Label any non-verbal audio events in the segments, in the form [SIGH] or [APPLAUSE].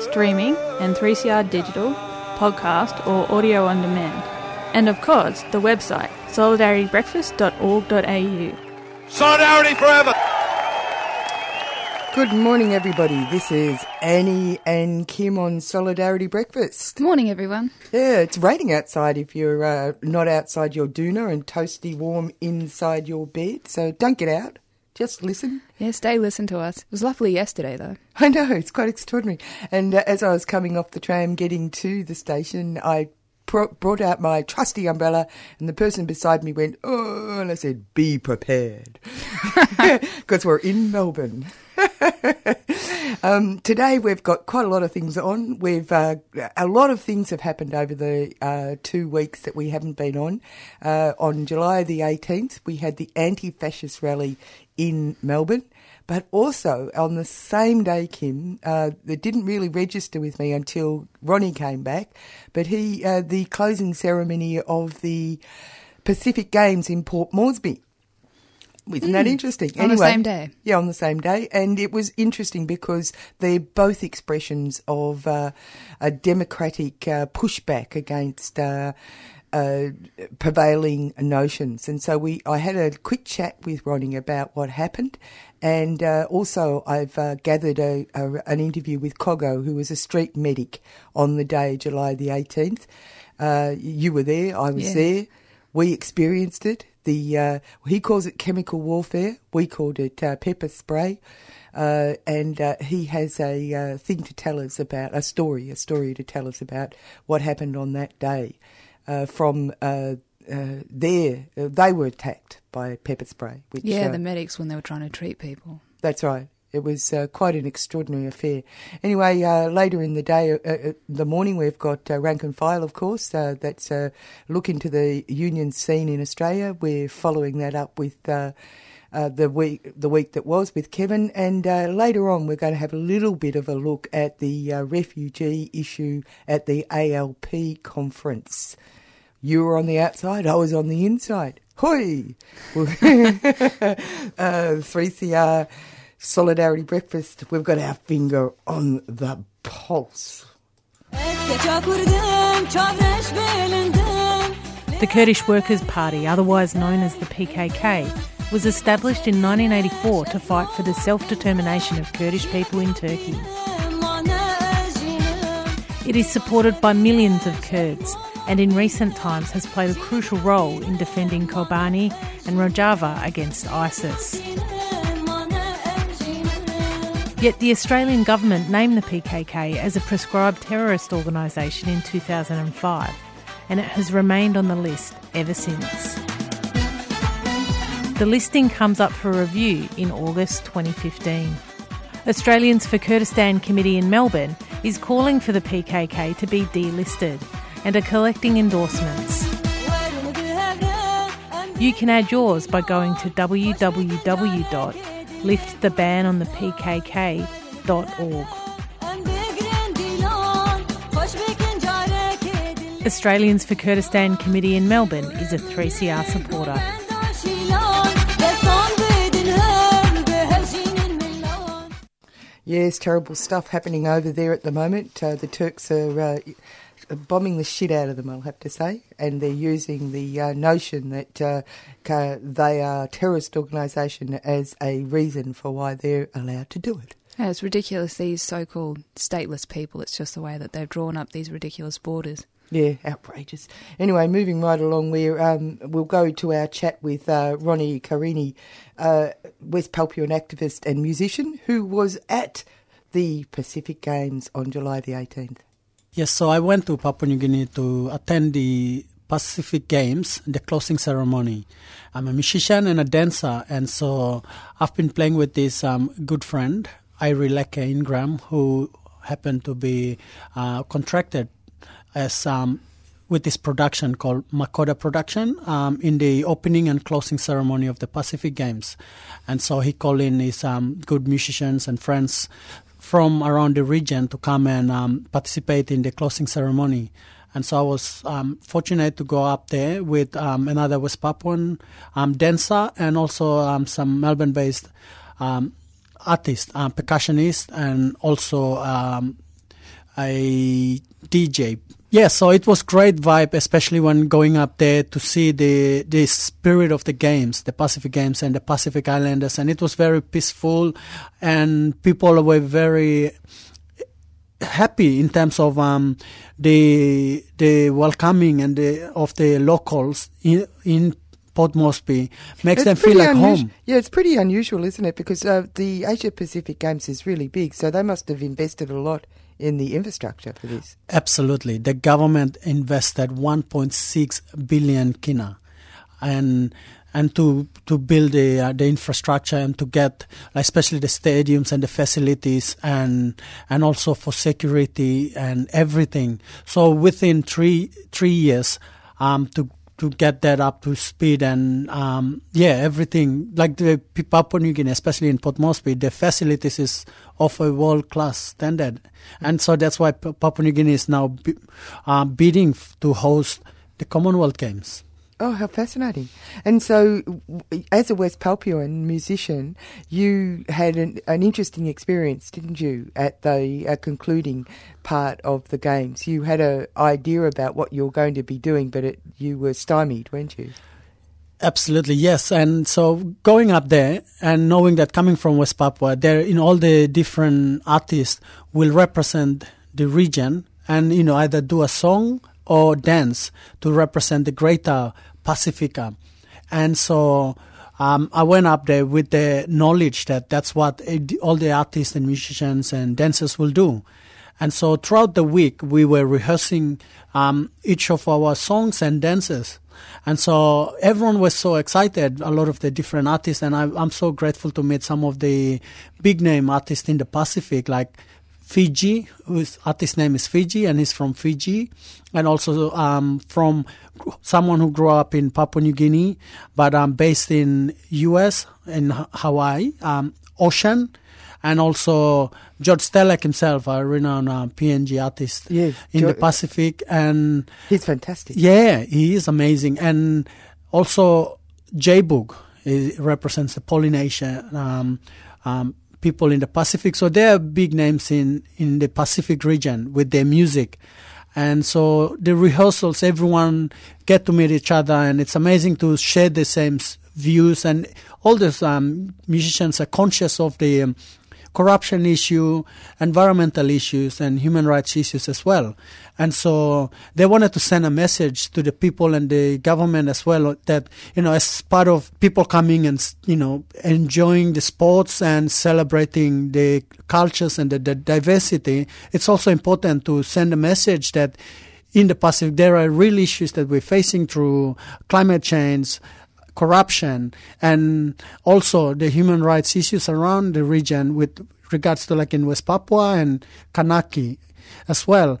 streaming and 3CR digital, podcast or audio on demand. And of course, the website solidaritybreakfast.org.au. Solidarity forever. Good morning, everybody. This is Annie and Kim on Solidarity Breakfast. Good morning, everyone. Yeah, it's raining outside if you're uh, not outside your doona and toasty warm inside your bed. So don't get out. Just listen. Yeah, stay listen to us. It was lovely yesterday, though. [LAUGHS] I know, it's quite extraordinary. And uh, as I was coming off the tram getting to the station, I pro- brought out my trusty umbrella, and the person beside me went, Oh, and I said, Be prepared. [LAUGHS] Because we're in Melbourne. [LAUGHS] um, today we've got quite a lot of things on. We've uh, a lot of things have happened over the uh, two weeks that we haven't been on. Uh, on July the 18th, we had the anti-fascist rally in Melbourne. But also on the same day, Kim, uh, it didn't really register with me until Ronnie came back. But he, uh, the closing ceremony of the Pacific Games in Port Moresby. Isn't that interesting? On the same day. Yeah, on the same day. And it was interesting because they're both expressions of uh, a democratic uh, pushback against uh, uh, prevailing notions. And so we, I had a quick chat with Ronnie about what happened. And uh, also, I've uh, gathered a, a, an interview with Coggo, who was a street medic on the day, July the 18th. Uh, you were there, I was Yeah. there. We experienced it. The uh, he calls it chemical warfare. We called it uh, pepper spray. Uh, and uh, he has a uh, thing to tell us about a story, a story to tell us about what happened on that day. Uh, from uh, uh, there, uh, they were attacked by pepper spray. Which, Yeah, the medics when they were trying to treat people. that's right. It was uh, quite an extraordinary affair. Anyway, uh, later in the day, uh, the morning, we've got uh, Rank and File, of course. Uh, that's a look into the union scene in Australia. We're following that up with uh, uh, the week the week that was with Kevin, and uh, later on, we're going to have a little bit of a look at the uh, refugee issue at the ALP conference. You were on the outside, I was on the inside. Hoi! [LAUGHS] uh, 3CR Solidarity Breakfast, we've got our finger on the pulse. The Kurdish Workers' Party, otherwise known as the PKK, was established in 1984 to fight for the self determination of Kurdish people in Turkey. It is supported by millions of Kurds and in recent times has played a crucial role in defending Kobani and Rojava against ISIS. Yet the Australian government named the PKK as a prescribed terrorist organisation in 2005, and it has remained on the list ever since. The listing comes up for review in August 2015. Australians for Kurdistan Committee in Melbourne is calling for the PKK to be delisted and are collecting endorsements. You can add yours by going to www.liftthebanonthepkk.org. Australians for Kurdistan Committee in Melbourne is a 3CR supporter. Yes, terrible stuff happening over there at the moment. Uh, the Turks are uh, bombing the shit out of them, I'll have to say, and they're using the uh, notion that uh, they are a terrorist organisation as a reason for why they're allowed to do it. Yeah, it's ridiculous. These so-called stateless people. It's just the way that they've drawn up these ridiculous borders. Yeah, outrageous. Anyway, moving right along, we um, we'll go to our chat with uh, Ronnie Kareni, uh, West Papuan activist and musician, who was at the Pacific Games on July the 18th. Yes, so I went to Papua New Guinea to attend the Pacific Games, the closing ceremony. I'm a musician and a dancer, and so I've been playing with this um, good friend, Irie Leke Ingram, who happened to be uh, contracted as um, with this production called Makoda Production um, in the opening and closing ceremony of the Pacific Games. And so he called in his um, good musicians and friends from around the region to come and um, participate in the closing ceremony. And so I was um, fortunate to go up there with um, another West Papuan um, dancer and also some Melbourne based artist, percussionist, and also a DJ yeah, so it was great vibe, especially when going up there to see the the spirit of the games, the Pacific Games and the Pacific Islanders, and it was very peaceful, and people were very happy in terms of um, the the welcoming and the of the locals in, in Port Moresby makes it's them feel like home. Yeah, it's pretty unusual, isn't it? Because uh, the Asia Pacific Games is really big, so they must have invested a lot in the infrastructure for this. Absolutely. The government invested 1.6 billion kina and and to to build the uh, the infrastructure and to get especially the stadiums and the facilities and and also for security and everything. So within three three years, um, to to get that up to speed and um, yeah, everything like the Papua New Guinea, especially in Port Moresby, the facilities is of a world class standard, and so that's why Papua New Guinea is now uh, bidding to host the Commonwealth Games. Oh, how fascinating! And so, as a West Papuan musician, you had an, an interesting experience, didn't you, at the uh, concluding part of the games? You had an idea about what you were going to be doing, but it, you were stymied, weren't you? Absolutely, yes. And so going up there and knowing that coming from West Papua, there in all the different artists will represent the region and you know either do a song or dance to represent the greater Pacifica. And so um, I went up there with the knowledge that that's what all the artists and musicians and dancers will do. And so throughout the week, we were rehearsing um, each of our songs and dances. And so everyone was so excited, a lot of the different artists, and I, am so grateful to meet some of the big name artists in the Pacific, like Fiji, whose artist name is Fiji, and he's from Fiji, and also um, from someone who grew up in Papua New Guinea, but um, based in U.S. in Hawaii, um, O-Shen, and also George Telek himself, a renowned uh, PNG artist yes, in the Pacific, and he's fantastic. Yeah, he is amazing, and also J Boog represents the Polynesian. Um, um, people in the Pacific. So they are big names in, in the Pacific region with their music. And so the rehearsals, everyone get to meet each other, and it's amazing to share the same views. And all these um, musicians are conscious of the um, corruption issue, environmental issues, and human rights issues as well. And so they wanted to send a message to the people and the government as well that, you know, as part of people coming and, you know, enjoying the sports and celebrating the cultures and the, the diversity, it's also important to send a message that in the Pacific there are real issues that we're facing through climate change, corruption and also the human rights issues around the region with regards to like in West Papua and Kanaky as well.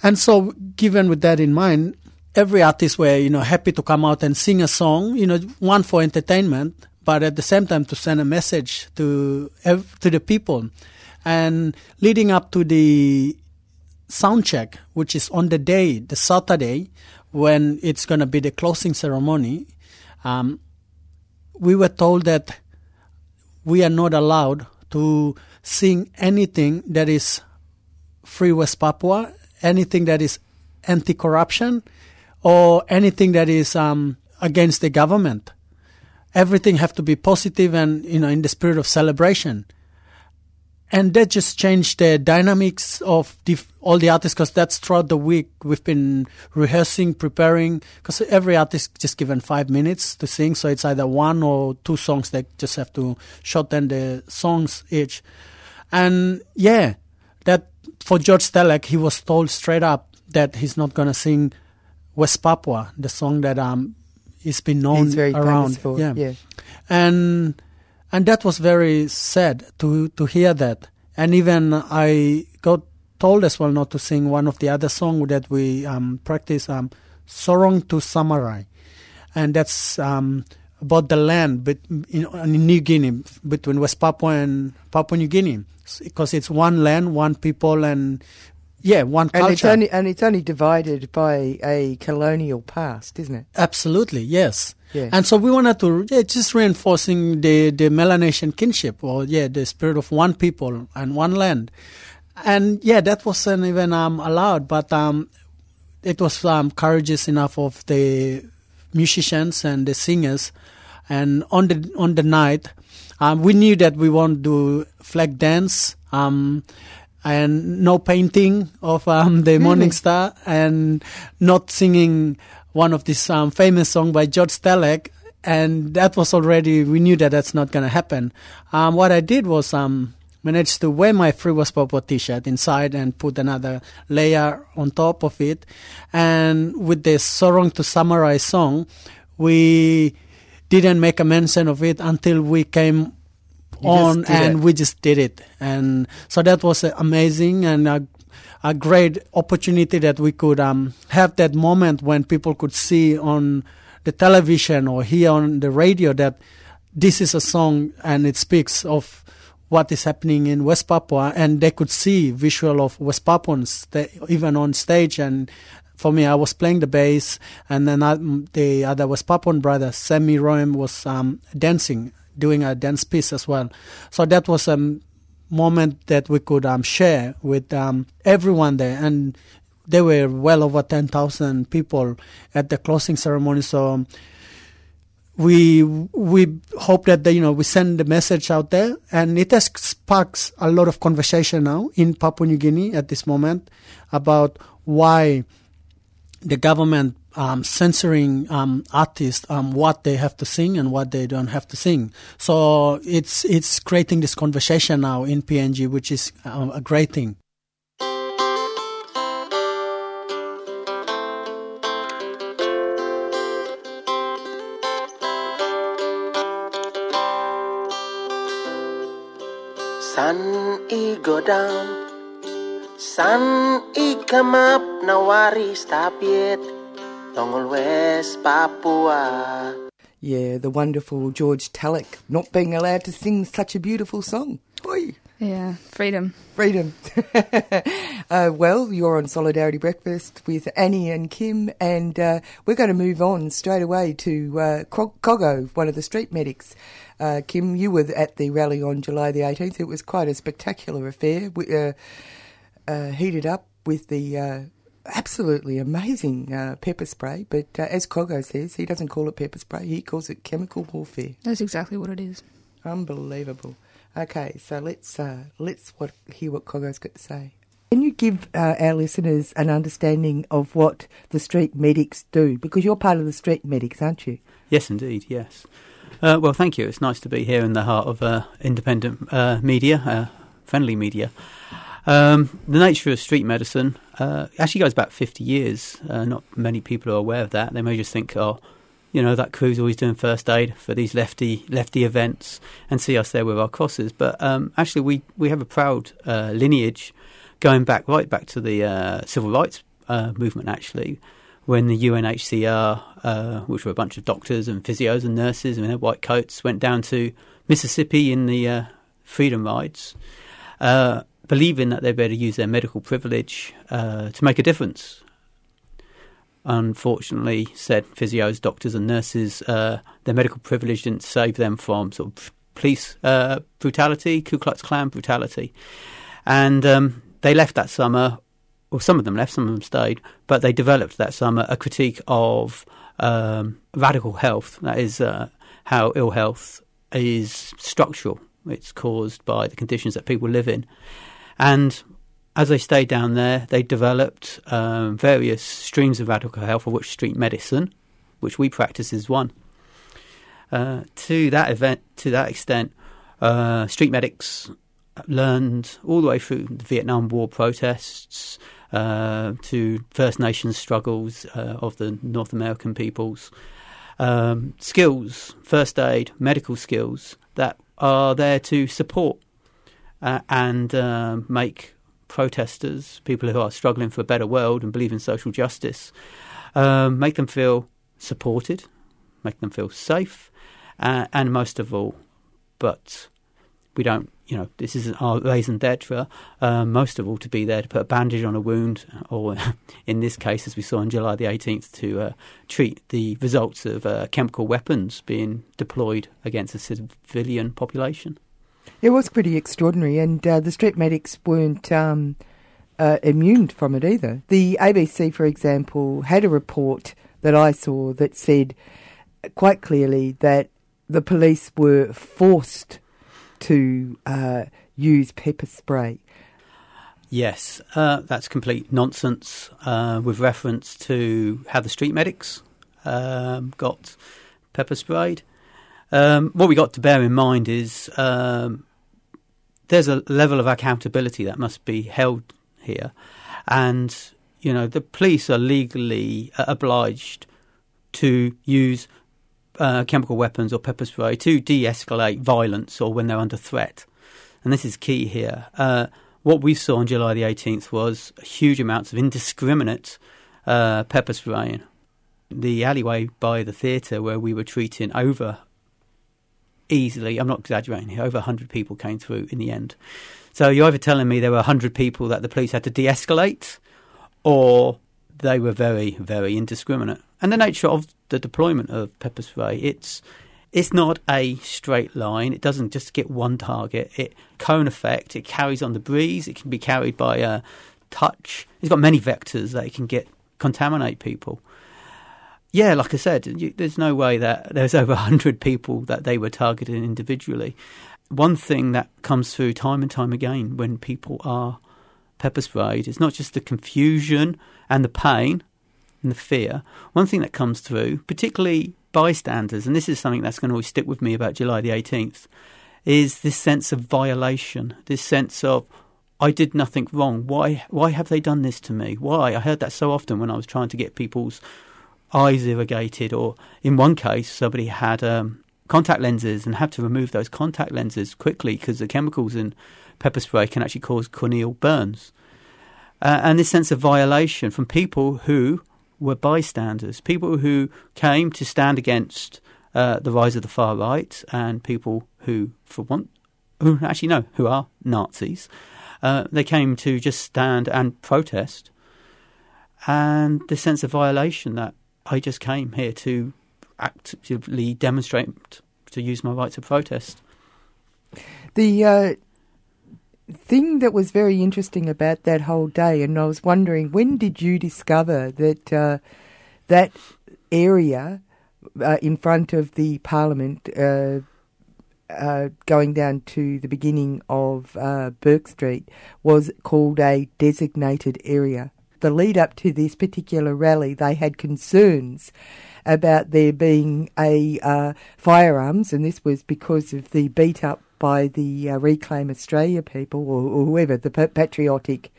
And so given with that in mind, every artist were, you know, happy to come out and sing a song, you know, one for entertainment, but at the same time to send a message to to the people. And leading up to the sound check, which is on the day, the Saturday, when it's going to be the closing ceremony, um, we were told that we are not allowed to sing anything that is free West Papua, anything that is anti-corruption, or anything that is um, against the government. Everything have to be positive and you know in the spirit of celebration. and that just changed the dynamics of the, all the artists because that's throughout the week we've been rehearsing, preparing. Because every artist just given five minutes to sing, so it's either one or two songs. They just have to shorten the songs each, and yeah, that for George Telek, he was told straight up that he's not going to sing West Papua, the song that um has been known He's very around. for, yeah. yeah. and and that was very sad to to hear that. And even I got told as well not to sing one of the other songs that we um, practice, um, Sorong to Samarai, and that's um, about the land bet- in, in New Guinea between West Papua and Papua New Guinea, because it's one land, one people, and yeah, one culture. And it's only and it's only divided by a colonial past, isn't it? Absolutely, yes. Yeah. And so we wanted to yeah, just reinforcing the, the Melanesian kinship, or yeah, the spirit of one people and one land. And yeah, that wasn't even um, allowed, but um, it was um, courageous enough of the musicians and the singers. And on the on the night, um, we knew that we won't do flag dance. Um, and no painting of um, the Morning Star and not singing one of these um, famous song by George Telek. And that was already, we knew that that's not going to happen. Um, what I did was um, managed to wear my Free West Papua t-shirt inside and put another layer on top of it. And with the Sorong to Samarai song, we didn't make a mention of it until we came You on and it. we just did it and so that was amazing and a, a great opportunity that we could um, have that moment when people could see on the television or hear on the radio that this is a song and it speaks of what is happening in West Papua and they could see visual of West Papuans even on stage. And for me I was playing the bass and then I, the other West Papuan brother Sammy Roem was um, dancing doing a dance piece as well. So that was a moment that we could um, share with um, everyone there. And there were well over 10,000 people at the closing ceremony. So we we hope that you know we send the message out there, and it has sparks a lot of conversation now in Papua New Guinea at this moment about why the government um, censoring um, artists um, what they have to sing and what they don't have to sing. So it's it's creating this conversation now in PNG, which is um, a great thing. San i godang San i kamap na waris tapiet Tongol West Papua Yeah, the wonderful George Telek not being allowed to sing such a beautiful song. Oi. Yeah, freedom. Freedom. [LAUGHS] uh, well, you're on Solidarity Breakfast with Annie and Kim, and uh, we're going to move on straight away to uh, Cro- Cogo, one of the street medics. Uh, Kim, you were at the rally on July the 18th. It was quite a spectacular affair, we, uh, uh, heated up with the uh, absolutely amazing uh, pepper spray. But uh, as Kogo says, he doesn't call it pepper spray, he calls it chemical warfare. That's exactly what it is. Unbelievable. Okay, so let's uh, let's what, hear what Kogo's got to say. Can you give uh, our listeners an understanding of what the street medics do? Because you're part of the street medics, aren't you? Yes, indeed, yes. Uh, well, thank you. It's nice to be here in the heart of uh, independent uh, media, uh, friendly media. Um, the nature of street medicine uh, actually goes back 50 years. Uh, not many people are aware of that. They may just think, oh, you know, that crew's always doing first aid for these lefty lefty events and see us there with our crosses. But um, actually, we, we have a proud lineage going back right back to the civil rights movement, actually, when the UNHCR, uh, which were a bunch of doctors and physios and nurses in their white coats, went down to Mississippi in the uh, freedom rides, uh, believing that they'd better use their medical privilege uh, to make a difference. Unfortunately, said physios, doctors, and nurses, uh, their medical privilege didn't save them from sort of police uh, brutality, Ku Klux Klan brutality, and um, they left that summer well, some of them left, some of them stayed, but they developed that summer a critique of um, radical health. That is uh, how ill health is structural It's caused by the conditions that people live in. And as they stayed down there, they developed um, various streams of radical health, of which street medicine, which we practice, is one. Uh, to that event, to that extent, uh, street medics learned all the way through the Vietnam War protests to First Nations struggles uh, of the North American peoples, um, skills, first aid, medical skills that are there to support uh, and uh, make protesters, people who are struggling for a better world and believe in social justice, um, make them feel supported, make them feel safe, uh, and most of all, but we don't, you know, this isn't our raison d'etre, uh, most of all to be there to put a bandage on a wound, or [LAUGHS] in this case, as we saw on July the 18th, to uh, treat the results of uh, chemical weapons being deployed against a civilian population. It was pretty extraordinary, and uh, the street medics weren't um, uh, immune from it either. The ABC, for example, had a report that I saw that said quite clearly that the police were forced to uh, use pepper spray. Yes, uh, that's complete nonsense uh, with reference to how the street medics um, got pepper sprayed. Um, what we got to bear in mind is um, there's a level of accountability that must be held here, and you know the police are legally uh, obliged to use uh, chemical weapons or pepper spray to de-escalate violence or when they're under threat, and this is key here. Uh, what we saw on July the 18th was huge amounts of indiscriminate uh, pepper spraying. The alleyway by the theatre where we were treating over easily, I'm not exaggerating here, over 100 people came through in the end. So you're either telling me there were 100 people that the police had to de escalate, or they were very, very indiscriminate. And the nature of the deployment of pepper spray, it's it's not a straight line. It doesn't just get one target. It cone effect. It carries on the breeze. It can be carried by a touch. It's got many vectors that it can get contaminate people yeah, like I said, you, there's no way that there's [LAUGHS] over 100 people that they were targeting individually. One thing that comes through time and time again when people are pepper sprayed is not just the confusion and the pain and the fear. One thing that comes through, particularly bystanders, and this is something that's going to always stick with me about July the 18th, is this sense of violation, this sense of, I did nothing wrong. Why, why have they done this to me? Why? I heard that so often when I was trying to get people's eyes irrigated, or in one case, somebody had um, contact lenses and had to remove those contact lenses quickly because the chemicals in pepper spray can actually cause corneal burns. Uh, and this sense of violation from people who were bystanders, people who came to stand against uh, the rise of the far right, and people who, for one, who actually no, who are Nazis. Uh, they came to just stand and protest, and the sense of violation that I just came here to actively demonstrate to use my right to protest. The uh, thing that was very interesting about that whole day, and I was wondering, when did you discover that uh, that area uh, in front of the Parliament, uh, uh, going down to the beginning of uh, Bourke Street, was called a designated area? the lead up to this particular rally, they had concerns about there being a uh, firearms, and this was because of the beat up by the uh, Reclaim Australia people or, or whoever, the patriotic,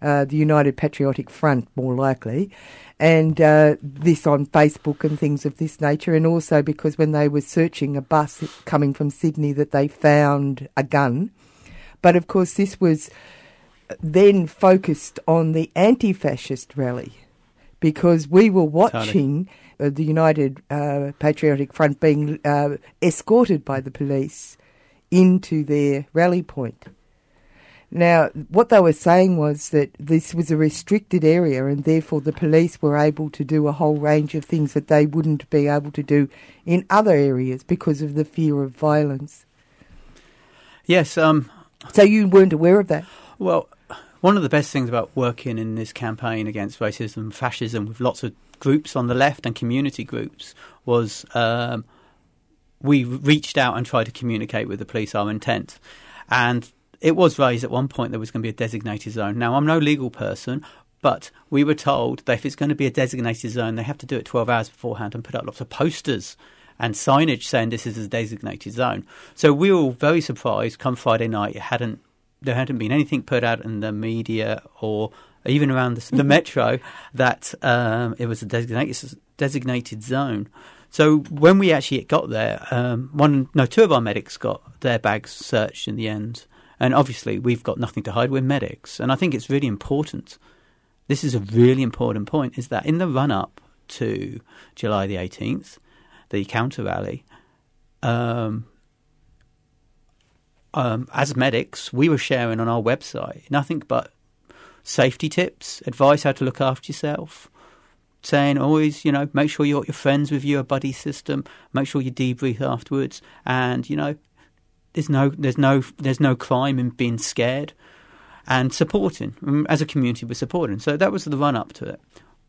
uh, the United Patriotic Front, more likely, and uh, this on Facebook and things of this nature, and also because when they were searching a bus coming from Sydney, that they found a gun. But of course, this was then focused on the anti fascist rally because we were watching uh, the United uh, Patriotic Front being uh, escorted by the police into their rally point. Now, what they were saying was that this was a restricted area and therefore the police were able to do a whole range of things that they wouldn't be able to do in other areas because of the fear of violence. Yes. Um, so you weren't aware of that? Well, one of the best things about working in this campaign against racism and fascism with lots of groups on the left and community groups was um, we reached out and tried to communicate with the police our intent. And it was raised at one point there was going to be a designated zone. Now, I'm no legal person, but we were told that if it's going to be a designated zone, they have to do it 12 hours beforehand and put up lots of posters and signage saying this is a designated zone. So we were all very surprised come Friday night it hadn't there hadn't been anything put out in the media or even around the, the metro that um, it was a designated designated zone. So when we actually got there, um, one no two of our medics got their bags searched in the end, and obviously we've got nothing to hide. We're medics, and I think it's really important. This is a really important point: is that in the run up to July the eighteenth, the counter rally, um, um, as medics, we were sharing on our website nothing but safety tips, advice how to look after yourself, saying always, you know, make sure you got your friends with you, a buddy system, make sure you debrief afterwards, and you know, there's no, there's no, there's no crime in being scared, and supporting um, as a community, we're supporting. So that was the run up to it.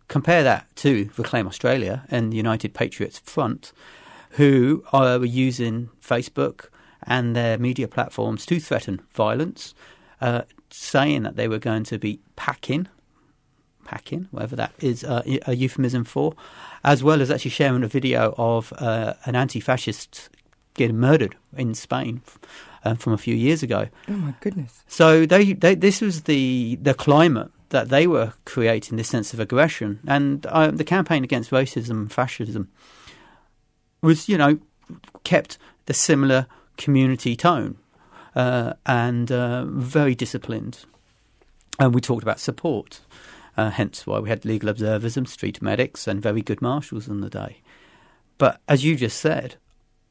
Compare that to Reclaim Australia and the United Patriots Front, who are using Facebook and their media platforms to threaten violence, uh, saying that they were going to be packing, packing, whatever that is uh, a euphemism for, as well as actually sharing a video of uh, an anti-fascist getting murdered in Spain. Uh, from a few years ago. Oh my goodness! So they, they, this was the the climate that they were creating this sense of aggression, and uh, the campaign against racism and fascism was, you know, kept the similar community tone uh, and uh, very disciplined. And we talked about support, uh, hence why we had legal observers and street medics and very good marshals on the day. But as you just said,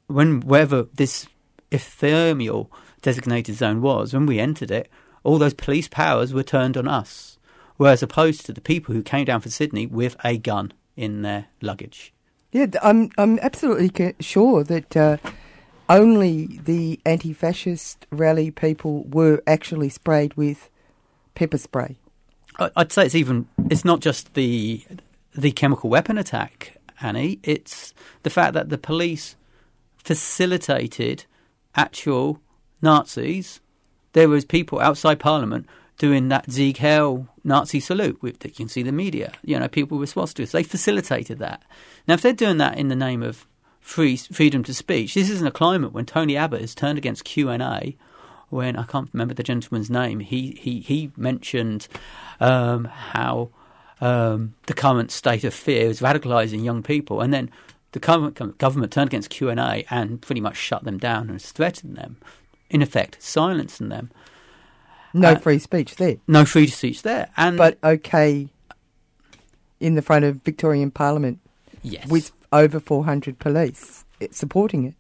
when wherever this ephemeral designated zone was, when we entered it, all those police powers were turned on us, whereas opposed to the people who came down from Sydney with a gun in their luggage. Yeah, I'm I'm absolutely sure that uh, only the anti-fascist rally people were actually sprayed with pepper spray. I'd say it's even it's not just the the chemical weapon attack, Annie. It's the fact that the police facilitated actual Nazis. There was people outside Parliament doing that Sieg Heil Nazi salute. With, you can see the media. You know, people were response to it. So they facilitated that. Now, if they're doing that in the name of free freedom to speech. This isn't a climate when Tony Abbott has turned against Q&A when I can't remember the gentleman's name. He he he mentioned um, how um, the current state of fear is radicalising young people, and then the government, government turned against Q and A and pretty much shut them down and threatened them, in effect, silencing them. No uh, free speech there. No free speech there, and but okay, in the front of Victorian Parliament. Yes, with over 400 police supporting it.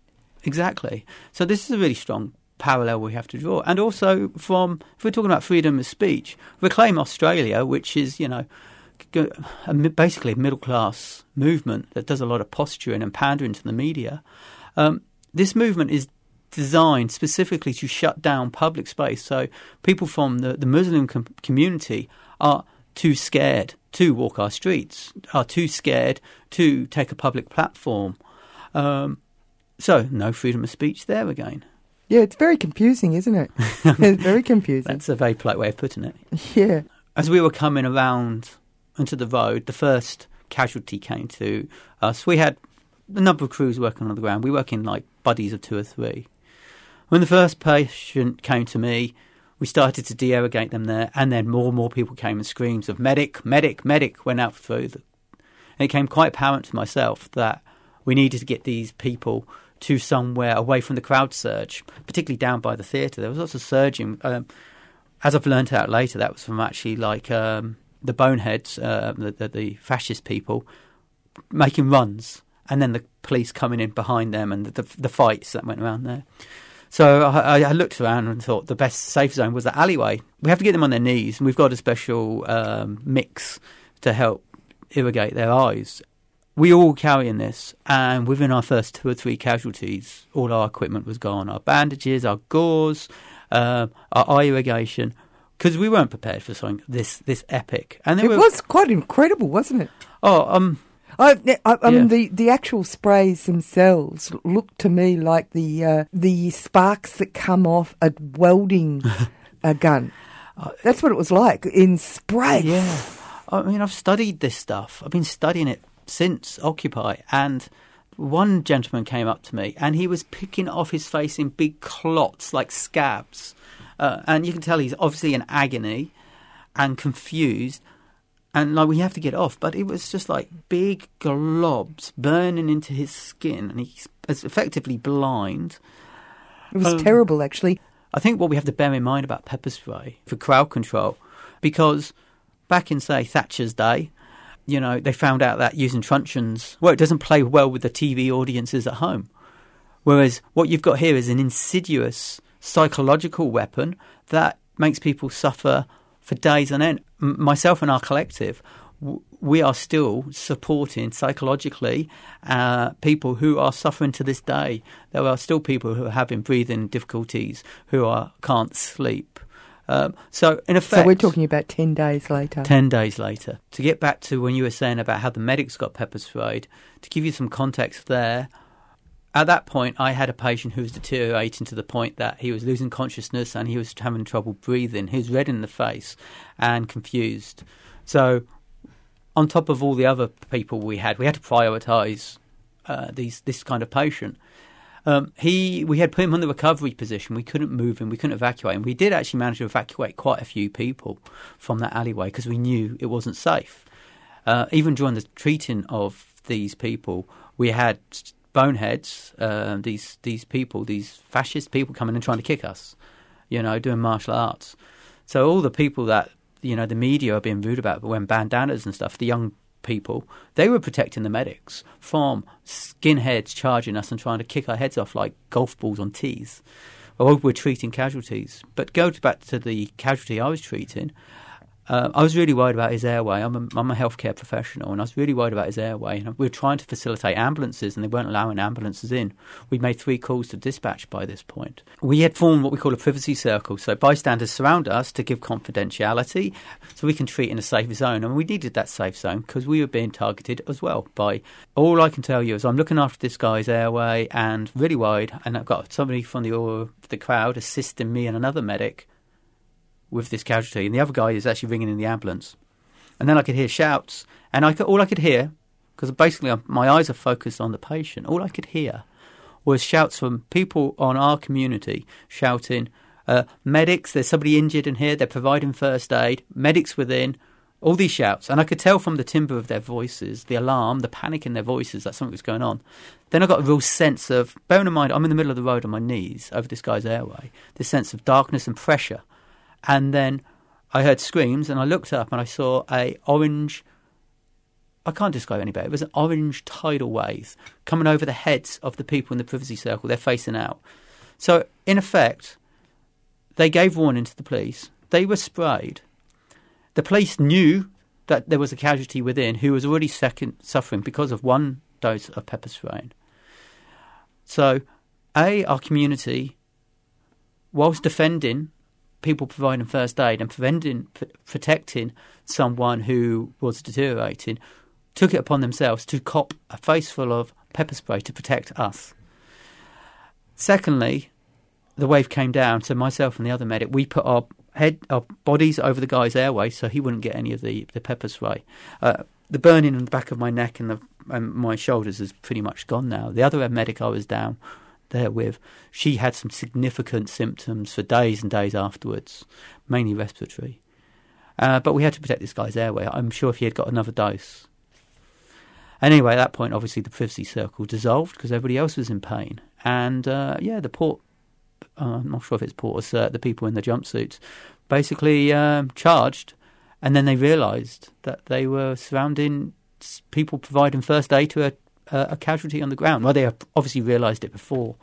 Exactly. So this is a really strong parallel we have to draw. And also from, if we're talking about freedom of speech, Reclaim Australia, which is, you know, basically a middle class movement that does a lot of posturing and pandering to the media. Um, this movement is designed specifically to shut down public space. So people from the, the Muslim com- community are too scared to walk our streets, are too scared to take a public platform. Um, so, no freedom of speech there again. Yeah, it's very confusing, isn't it? [LAUGHS] it's very confusing. That's a very polite way of putting it. Yeah. As we were coming around onto the road, the first casualty came to us. We had a number of crews working on the ground. We work in like buddies of two or three. When the first patient came to me, we started to de-irrigate them there, and then more and more people came and screams of medic, medic, medic went out through. The, and it became quite apparent to myself that we needed to get these people to somewhere away from the crowd surge, particularly down by the theatre. There was lots of surging. Um, as I've learned out later, that was from actually like um, the boneheads, uh, the, the, the, fascist people, making runs, and then the police coming in behind them, and the, the, the fights that went around there. So I, I, looked around and thought the best safe zone was the alleyway. We have to get them on their knees, and we've got a special um, mix to help irrigate their eyes. We all carrying this, and within our first two or three casualties, all our equipment was gone: our bandages, our gauze, uh, our eye irrigation, because we weren't prepared for something this this epic. And it was quite incredible, wasn't it? Oh, um, I, I, I mean, the, the actual sprays themselves look to me like the uh, the sparks that come off a welding [LAUGHS] a gun. That's what it was like in spray. Yeah. I mean, I've studied this stuff. I've been studying it since Occupy. And one gentleman came up to me and he was picking off his face in big clots, like scabs. Uh, and you can tell he's obviously in agony and confused. And like, we have to get off. But it was just like big globs burning into his skin. And he's effectively blind. It was Um, terrible, actually. I think what we have to bear in mind about pepper spray for crowd control, because back in, say, Thatcher's day, you know, they found out that using truncheons, well, it doesn't play well with the TV audiences at home. Whereas what you've got here is an insidious psychological weapon that makes people suffer for days on end. M- myself and our collective, we are still supporting psychologically uh, people who are suffering to this day. There are still people who are having breathing difficulties, who are can't sleep. Um, so, in effect, So we're talking about 10 days later. 10 days later. To get back to when you were saying about how the medics got pepper sprayed, to give you some context there, at that point I had a patient who was deteriorating to the point that he was losing consciousness and he was having trouble breathing. He was red in the face and confused. So, on top of all the other people we had, we had to prioritise uh, these this kind of patient. Um, he, we had put him on the recovery position. We couldn't move him. We couldn't evacuate him. We did actually manage to evacuate quite a few people from that alleyway because we knew it wasn't safe. Uh, even during the treating of these people, we had boneheads. Uh, these these people, these fascist people, coming and trying to kick us. You know, doing martial arts. So all the people that you know the media are being rude about, but when bandanas and stuff. The young people, they were protecting the medics from skinheads charging us and trying to kick our heads off like golf balls on tees. Well, we're treating casualties. But go back to the casualty I was treating. Uh, I was really worried about his airway. I'm a, I'm a healthcare professional, and I was really worried about his airway. And we were trying to facilitate ambulances, and they weren't allowing ambulances in. We'd made three calls to dispatch by this point. We had formed what we call a privacy circle, so bystanders surround us to give confidentiality, so we can treat in a safe zone. And we needed that safe zone because we were being targeted as well. By all I can tell you is I'm looking after this guy's airway, and really worried. And I've got somebody from the the crowd assisting me and another medic with this casualty, and the other guy is actually ringing in the ambulance. And then I could hear shouts, and I could, all I could hear, because basically I'm, my eyes are focused on the patient, all I could hear was shouts from people on our community shouting, uh, "Medics! There's somebody injured in here. They're providing first aid. Medics within." All these shouts, and I could tell from the timbre of their voices, the alarm, the panic in their voices that something was going on. Then I got a real sense of, bearing in mind, I'm in the middle of the road on my knees over this guy's airway, this sense of darkness and pressure. And then I heard screams, and I looked up and I saw a orange. I can't describe it any better. It was an orange tidal wave coming over the heads of the people in the privacy circle. They're facing out. So, in effect, they gave warning to the police. They were sprayed. The police knew that there was a casualty within who was already second, suffering because of one dose of pepper spraying. So, A, our community, whilst defending people providing first aid and preventing, protecting someone who was deteriorating, took it upon themselves to cop a face full of pepper spray to protect us. Secondly, the wave came down, so myself and the other medic, we put our head, our bodies over the guy's airway so he wouldn't get any of the, the pepper spray. Uh, the burning in the back of my neck and, the, and my shoulders is pretty much gone now. The other medic I was down there with, she had some significant symptoms for days and days afterwards, mainly respiratory. Uh, but we had to protect this guy's airway. I'm sure if he had got another dose. Anyway, at that point, obviously the privacy circle dissolved because everybody else was in pain. And uh, yeah, the port, uh, I'm not sure if it's port or cert, the people in the jumpsuits, basically um, charged. And then they realised that they were surrounding people providing first aid to a, a, a casualty on the ground. Well, they have obviously realised it before.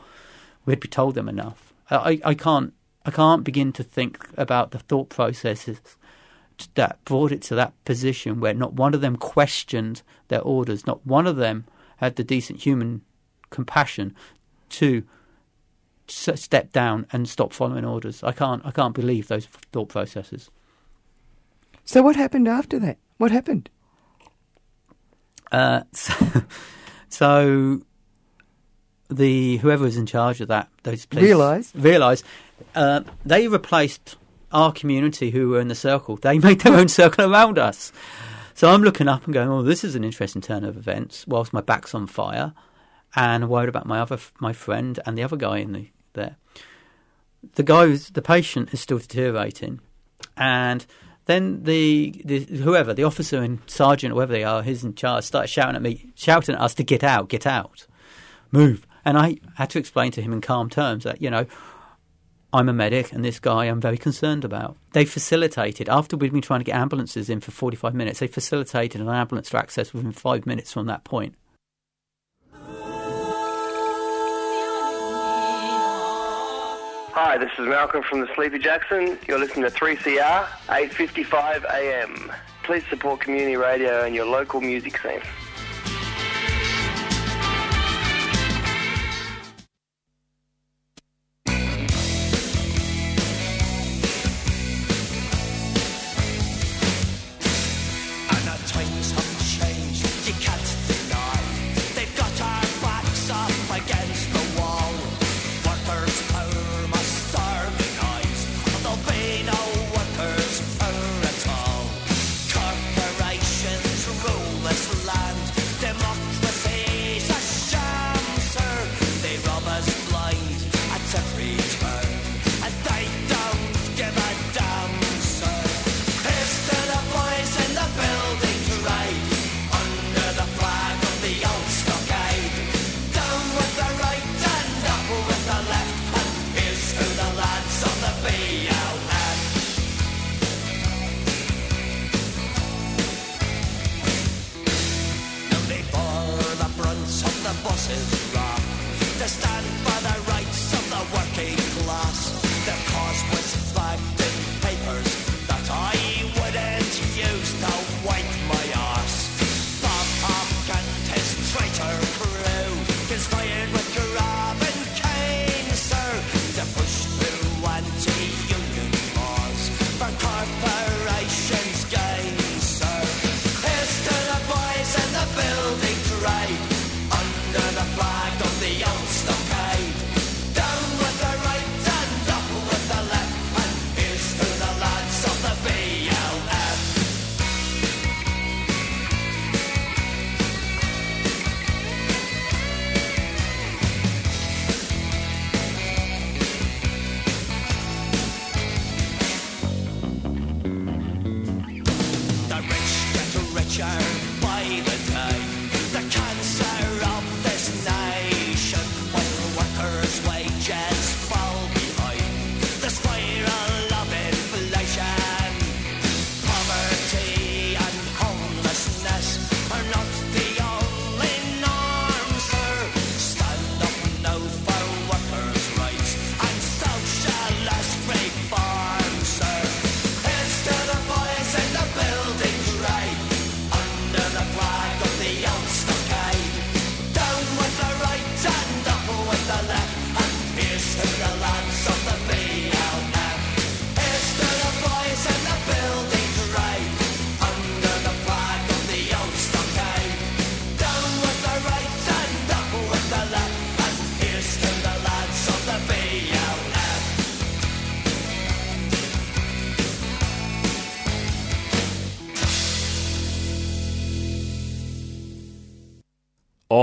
We'd be told them enough. I, I can't I can't begin to think about the thought processes that brought it to that position where not one of them questioned their orders, not one of them had the decent human compassion to step down and stop following orders. I can't I can't believe those thought processes. So what happened after that? What happened? Uh, [LAUGHS] so, so the whoever was in charge of that those police Realised? realised uh, they replaced our community who were in the circle. They [LAUGHS] made their own circle around us. So I'm looking up and going, "Oh, this is an interesting turn of events." Whilst my back's on fire, and worried about my other my friend and the other guy in the there. The guy, who's, the patient, is still deteriorating, and then the, the whoever, the officer and sergeant, whoever they are, who's in charge, started shouting at me, shouting at us to get out, get out, move. And I had to explain to him in calm terms that you know I'm a medic and this guy I'm very concerned about. They facilitated, after we'd been trying to get ambulances in for 45 minutes, they facilitated an ambulance to access within five minutes from that point. Hi, this is Malcolm from the Sleepy Jackson. You're listening to 3CR, 8.55 AM. Please support community radio and your local music scene.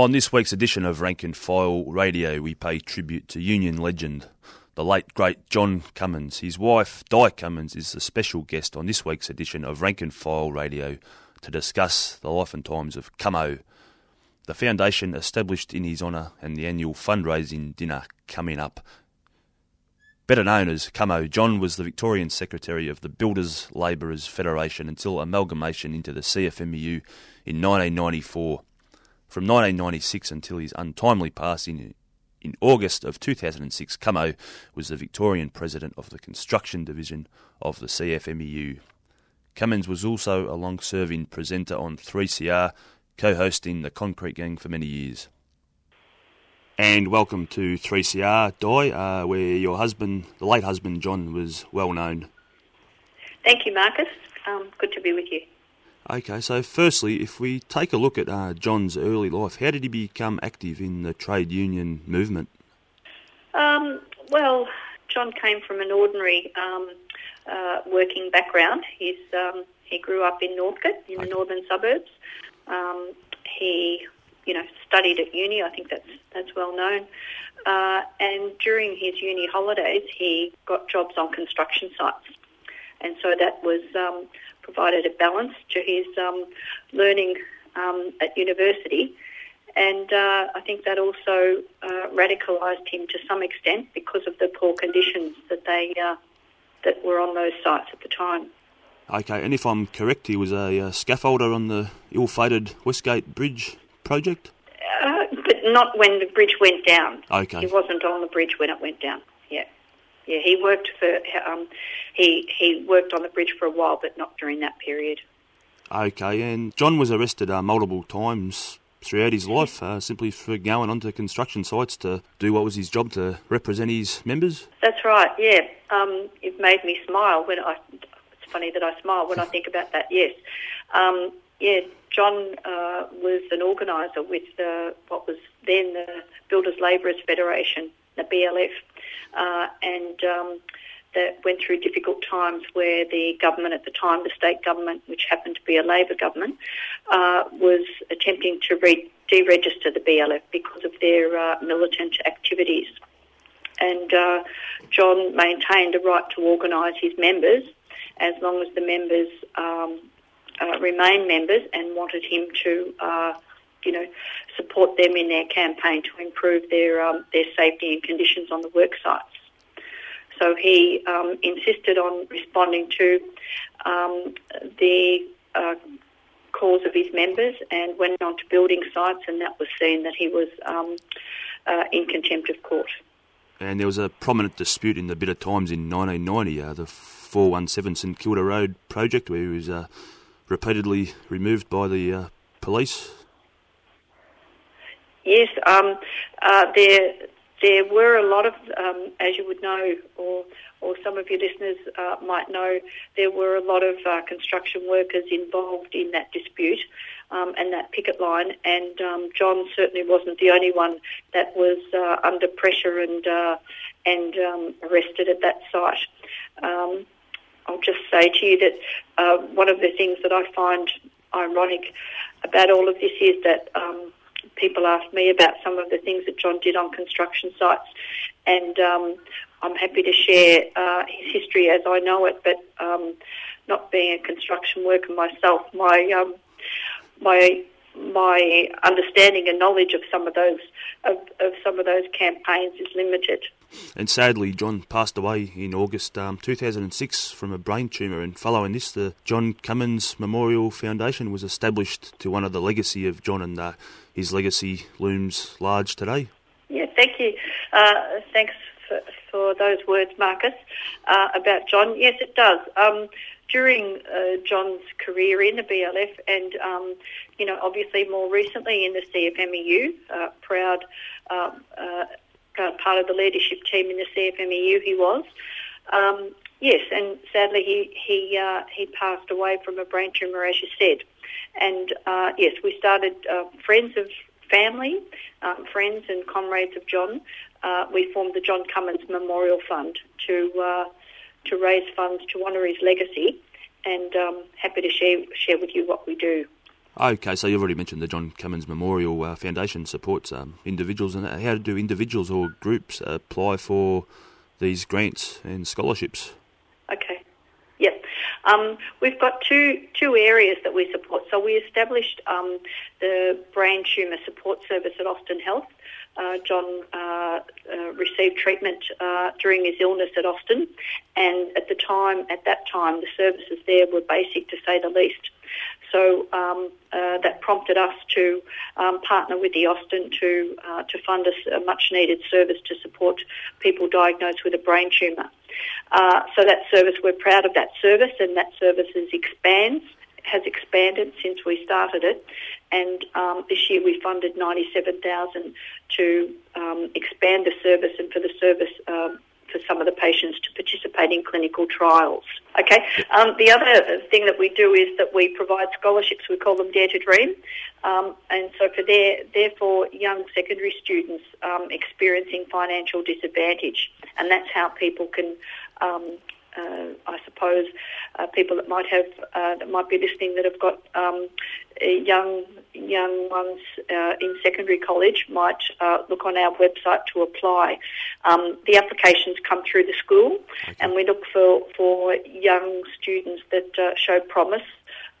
On this week's edition of Rank and File Radio, we pay tribute to Union legend, the late great John Cummins. His wife, Di Cummins, is the special guest on this week's edition of Rank and File Radio to discuss the life and times of Cummo, the foundation established in his honour and the annual fundraising dinner coming up. Better known as Cummo, John was the Victorian Secretary of the Builders Labourers Federation until amalgamation into the CFMEU in 1994. From 1996 until his untimely passing in August of 2006, Cummo was the Victorian President of the Construction Division of the CFMEU. Cummins was also a long serving presenter on 3CR, co hosting The Concrete Gang for many years. And welcome to 3CR, Di, uh, where your husband, the late husband John, was well known. Thank you, Marcus. Um, good to be with you. Okay, so firstly, if we take a look at uh, John's early life, how did he become active in the trade union movement? Um, well, John came from an ordinary um, uh, working background. He's um, he grew up in Northcote in the northern suburbs. Um, he, you know, studied at uni. I think that's that's well known. Uh, and during his uni holidays, he got jobs on construction sites, and so that was um, provided a balance to his um, learning um, at university. And uh, I think that also uh, radicalised him to some extent because of the poor conditions that they uh, that were on those sites at the time. Okay, and if I'm correct, he was a, uh scaffolder on the ill-fated Westgate Bridge project. Uh, but not when the bridge went down. Okay. He wasn't on the bridge when it went down. Yeah. He worked for um, he he worked on the bridge for a while, but not during that period. Okay, and John was arrested uh, multiple times throughout his life uh, simply for going onto construction sites to do what was his job to represent his members. That's right. Yeah, um, it made me smile when I. It's funny that I smile when I think about that. Yes, um, yeah. John uh, was an organiser with the, what was then the Builders Labourers Federation, the BLF, uh, and um, that went through difficult times where the government at the time, the state government, which happened to be a Labor government, uh, was attempting to re- deregister the BLF because of their uh, militant activities. And uh, John maintained a right to organise his members as long as the members um, uh, remain members and wanted him to, uh, you know, support them in their campaign to improve their um, their safety and conditions on the work sites. So he um, insisted on responding to um, the uh, calls of his members and went on to building sites, and that was seen that he was um, uh, in contempt of court. And there was a prominent dispute in the Bitter Times in 1990, uh, the 417 St Kilda Road project, where he was uh, repeatedly removed by the uh, police. Yes, um, uh, there there were a lot of, um, as you would know, or or some of your listeners uh, might know, there were a lot of uh, construction workers involved in that dispute um, and that picket line. And um, John certainly wasn't the only one that was uh, under pressure and uh, and um, arrested at that site. Um, I'll just say to you that uh, one of the things that I find ironic about all of this is that um, people ask me about some of the things that John did on construction sites, and um, I'm happy to share uh, his history as I know it. But um, not being a construction worker myself, my um, my my understanding and knowledge of some of those of, of some of those campaigns is limited. And sadly, John passed away in August um, 2006 from a brain tumour. And following this, the John Cummins Memorial Foundation was established to honour the legacy of John, and uh, his legacy looms large today. Yeah, thank you. Uh, thanks for, for those words, Marcus, uh, about John. Yes, it does. Um, during uh, John's career in the BLF and, um, you know, obviously more recently in the CFMEU, uh, proud uh, uh, part of the leadership team in the CFMEU he was. Um, yes, and sadly he, he, he passed away from a brain tumour, as you said. And uh, yes, we started uh, Friends of Family, um, friends and comrades of John. we formed the John Cummins Memorial Fund to to raise funds to honour his legacy, and um, happy to share share with you what we do. Okay, so you've already mentioned the John Cummins Memorial uh, Foundation supports um, individuals, and how do individuals or groups apply for these grants and scholarships? Um, we've got two two areas that we support. So we established um, the Brain Tumour Support Service at Austin Health. Uh, John uh, uh, received treatment uh, during his illness at Austin, and at the time, at that time, the services there were basic to say the least. So um, uh, that prompted us to um, partner with the Austin to uh, to fund a, a, much needed service to support people diagnosed with a brain tumour. So that service, we're proud of that service, and that service is expands has expanded since we started it, and um, this year we funded 97,000 to um, expand the service and for the service um, for some of the patients to participate in clinical trials. Okay. Um, the other thing that we do is that we provide scholarships. We call them Dare to Dream, um, and so for their, therefore young secondary students um, experiencing financial disadvantage, and that's how people can. Um, uh, I suppose uh, people that might have uh, that might be listening that have got um, young young ones uh, in secondary college might uh, look on our website to apply. Um, the applications come through the school, and we look for for young students that uh, show promise.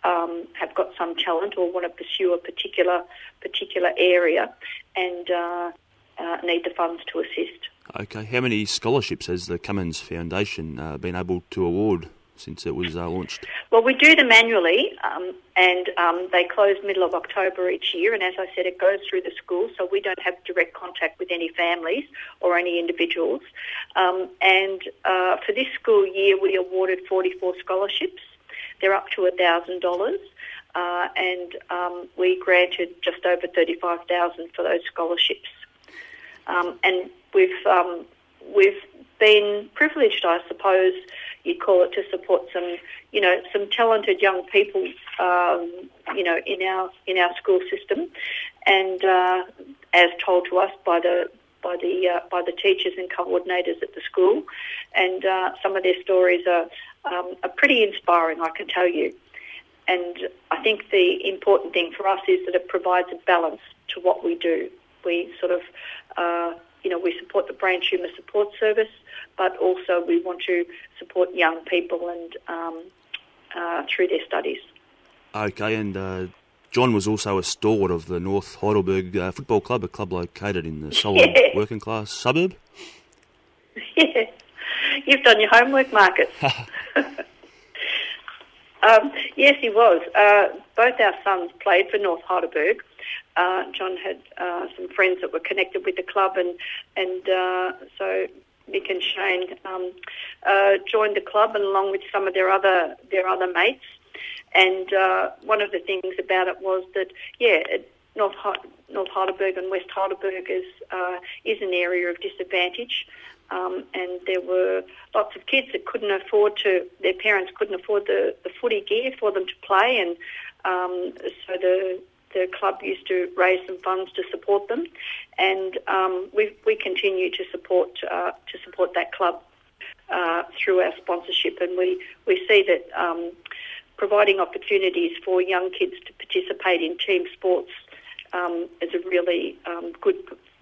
Um, have got some talent or want to pursue a particular particular area and need the funds to assist. Okay, how many scholarships has the Cummins Foundation uh, been able to award since it was uh, launched? Well, we do them annually, um, and um, they close middle of October each year. And as I said, it goes through the school, so we don't have direct contact with any families or any individuals. Um, and uh, for this school year, we awarded 44 scholarships. They're up to $1,000. Uh, and um, we granted just over 35000 for those scholarships. Um, and we've um, we've been privileged, I suppose you'd call it, to support some you know some talented young people, um, you know, in our in our school system, and uh, as told to us by the by the uh, by the teachers and coordinators at the school, and uh, some of their stories are um, are pretty inspiring, I can tell you. And I think the important thing for us is that it provides a balance to what we do. We sort of uh, you know, we support the brain tumour support service, but also we want to support young people and um, uh, through their studies. Okay, and uh, John was also a stalwart of the North Heidelberg uh, Football Club, a club located in the [LAUGHS] solid yeah. working class suburb. [LAUGHS] Yeah, you've done your homework, Marcus. [LAUGHS] um, yes, he was. Uh, both our sons played for North Heidelberg. Uh, John had uh, some friends that were connected with the club, and and uh, so Mick and Shane um, uh, joined the club, and along with some of their other their other mates. And uh, one of the things about it was that yeah, it, North North Heidelberg and West Heidelberg is uh, is an area of disadvantage. Um, and there were lots of kids that couldn't afford to, their parents couldn't afford the, the footy gear for them to play, and um, so the the club used to raise some funds to support them, and um, we we continue to support uh, to support that club uh, through our sponsorship, and we we see that um, providing opportunities for young kids to participate in team sports um, is a really um, good,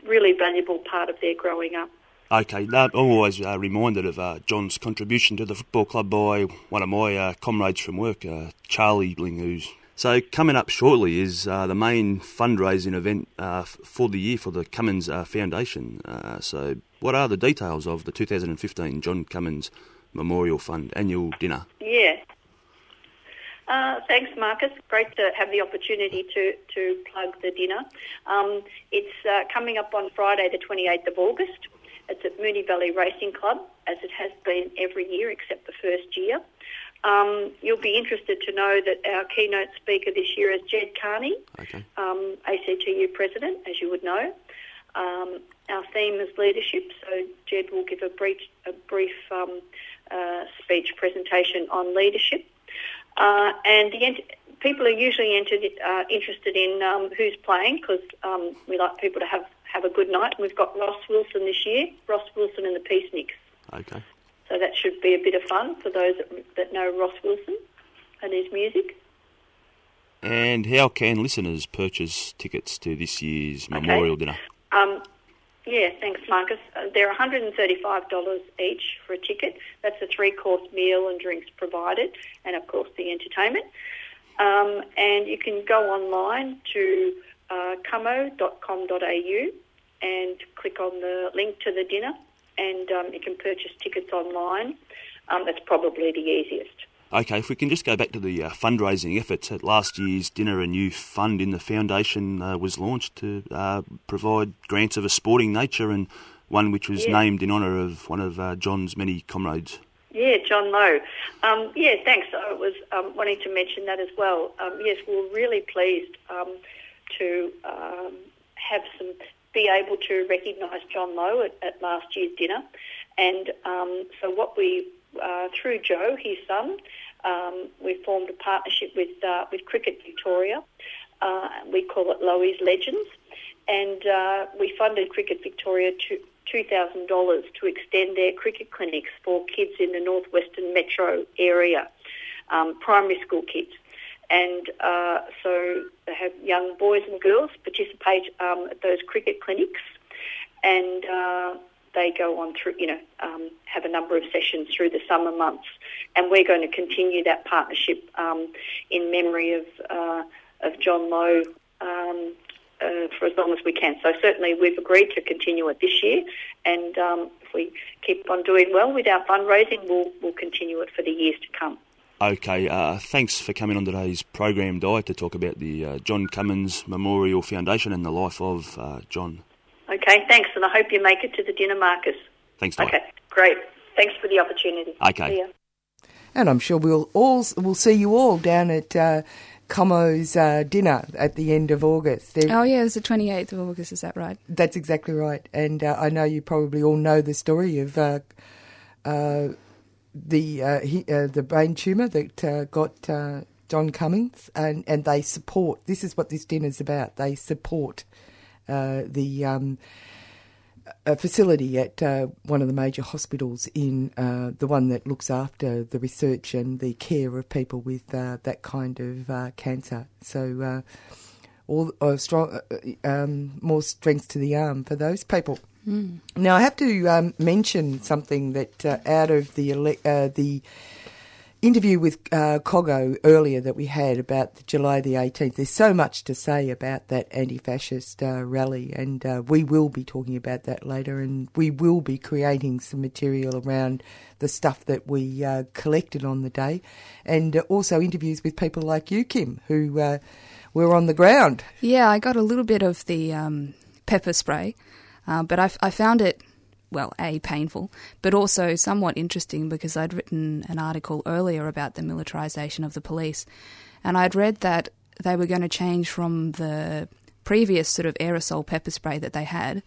really valuable part of their growing up. Okay, no, I'm always uh, reminded of uh, John's contribution to the football club by one of my uh, comrades from work, uh, Charlie Bling, who's so coming up shortly is uh, the main fundraising event uh, for the year for the Cummins uh, Foundation. Uh, so what are the details of the 2015 John Cummins Memorial Fund annual dinner? Yeah. Uh, thanks, Marcus. Great to have the opportunity to, to plug the dinner. Um, it's uh, coming up on Friday, the 28th of August. It's at Moonee Valley Racing Club, as it has been every year except the first year. Um, you'll be interested to know that our keynote speaker this year is Ged Kearney, okay. um, ACTU president, as you would know. Um, our theme is leadership, so Ged will give a brief, a brief um, uh, speech presentation on leadership. Uh, and the ent- people are usually entered, uh, interested in um, who's playing because um, we like people to have, have a good night. And we've got Ross Wilson this year, Ross Wilson and the Peaceniks. Okay. So that should be a bit of fun for those that, that know Ross Wilson and his music. And how can listeners purchase tickets to this year's okay. memorial dinner? Um, yeah, thanks, Marcus. Uh, they're $135 each for a ticket. That's a three-course meal and drinks provided, and of course the entertainment. Um, and you can go online to uh, and click on the link to the dinner and um, you can purchase tickets online. Um, that's probably the easiest. Okay, if we can just go back to the uh, fundraising efforts at last year's dinner, a new fund in the foundation uh, was launched to uh, provide grants of a sporting nature, and one which was yeah. named in honour of one of uh, John's many comrades. Yeah, John Lowe. Um, yeah, thanks. I was um, wanting to mention that as well. Um, yes, we are really pleased um, to have some be able to recognise John Lowe at, at, last year's dinner. And um, so what we, uh, through Joe, his son, um, we formed a partnership with uh, with Cricket Victoria. Uh, we call it Lowe's Legends, and uh, we funded Cricket Victoria to $2,000 to extend their cricket clinics for kids in the northwestern metro area, um, primary school kids. And uh, so they have young boys and girls participate um, at those cricket clinics, and uh, they go on through, you know, um, have a number of sessions through the summer months. And we're going to continue that partnership um, in memory of uh, of John Lowe um, uh, for as long as we can. So certainly we've agreed to continue it this year, and um, if we keep on doing well with our fundraising, we'll, we'll continue it for the years to come. Okay, uh, thanks for coming on today's program, Di, to talk about the uh, John Cummins Memorial Foundation and the life of uh, John. Okay, thanks, and I hope you make it to the dinner, Marcus. Thanks, Di. Okay, great. Thanks for the opportunity. Okay. See ya. And I'm sure we'll all we'll see you all down at uh, Cummo's uh, dinner at the end of August. They're- Oh, yeah, it's the 28th of August, is that right? That's exactly right. And uh, I know you probably all know the story of uh, uh, the uh, he, uh, the brain tumour that uh, got uh, John Cummins, and, and they support. This is what this dinner's about. They support uh, the um, facility at uh, one of the major hospitals in the one that looks after the research and the care of people with that kind of cancer. So, all strong, um, more strength to the arm for those people. Mm. Now, I have to um, mention something that uh, out of the ele- uh, the interview with uh, Coggo earlier that we had about the July the 18th. There's so much to say about that anti-fascist uh, rally, and uh, we will be talking about that later, and we will be creating some material around the stuff that we uh, collected on the day, and uh, also interviews with people like you, Kim, who uh, were on the ground. Yeah, I got a little bit of the um, pepper spray, uh, but I, found it, well, A, painful, but also somewhat interesting because I'd written an article earlier about the militarisation of the police, and I'd read that they were going to change from the previous sort of aerosol pepper spray that they had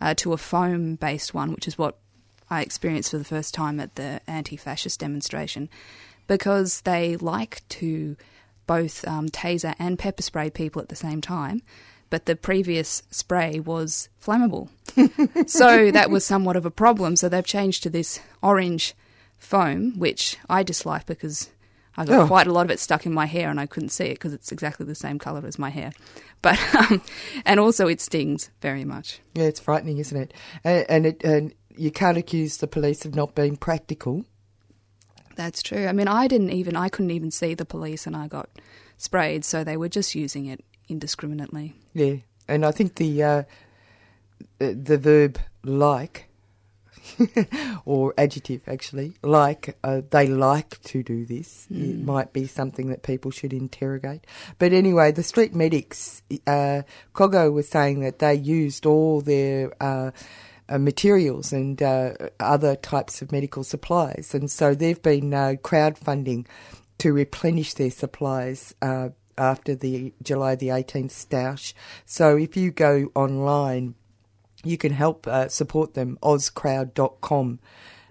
uh, to a foam based one, which is what I experienced for the first time at the anti fascist demonstration, because they like to both um, taser and pepper spray people at the same time. But the previous spray was flammable. [LAUGHS] so that was somewhat of a problem. So they've changed to this orange foam, which I dislike because I got Oh. quite a lot of it stuck in my hair and I couldn't see it because it's exactly the same colour as my hair. [LAUGHS] But um, and also it stings very much. Yeah, it's frightening, isn't it? And, and it and you can't accuse the police of not being practical. That's true. I mean, I didn't even I couldn't even see the police and I got sprayed, so they were just using it indiscriminately. Yeah, and I think the uh, the, verb like [LAUGHS] or adjective actually like uh, they like to do this it Mm. might be something that people should interrogate. But anyway, the street medics, uh, Coggo was saying that they used all their. Uh, uh, materials and uh, other types of medical supplies, and so they've been uh, crowdfunding to replenish their supplies uh, after the July the 18th stoush. So if you go online, you can help uh, support them. Ozcrowd.com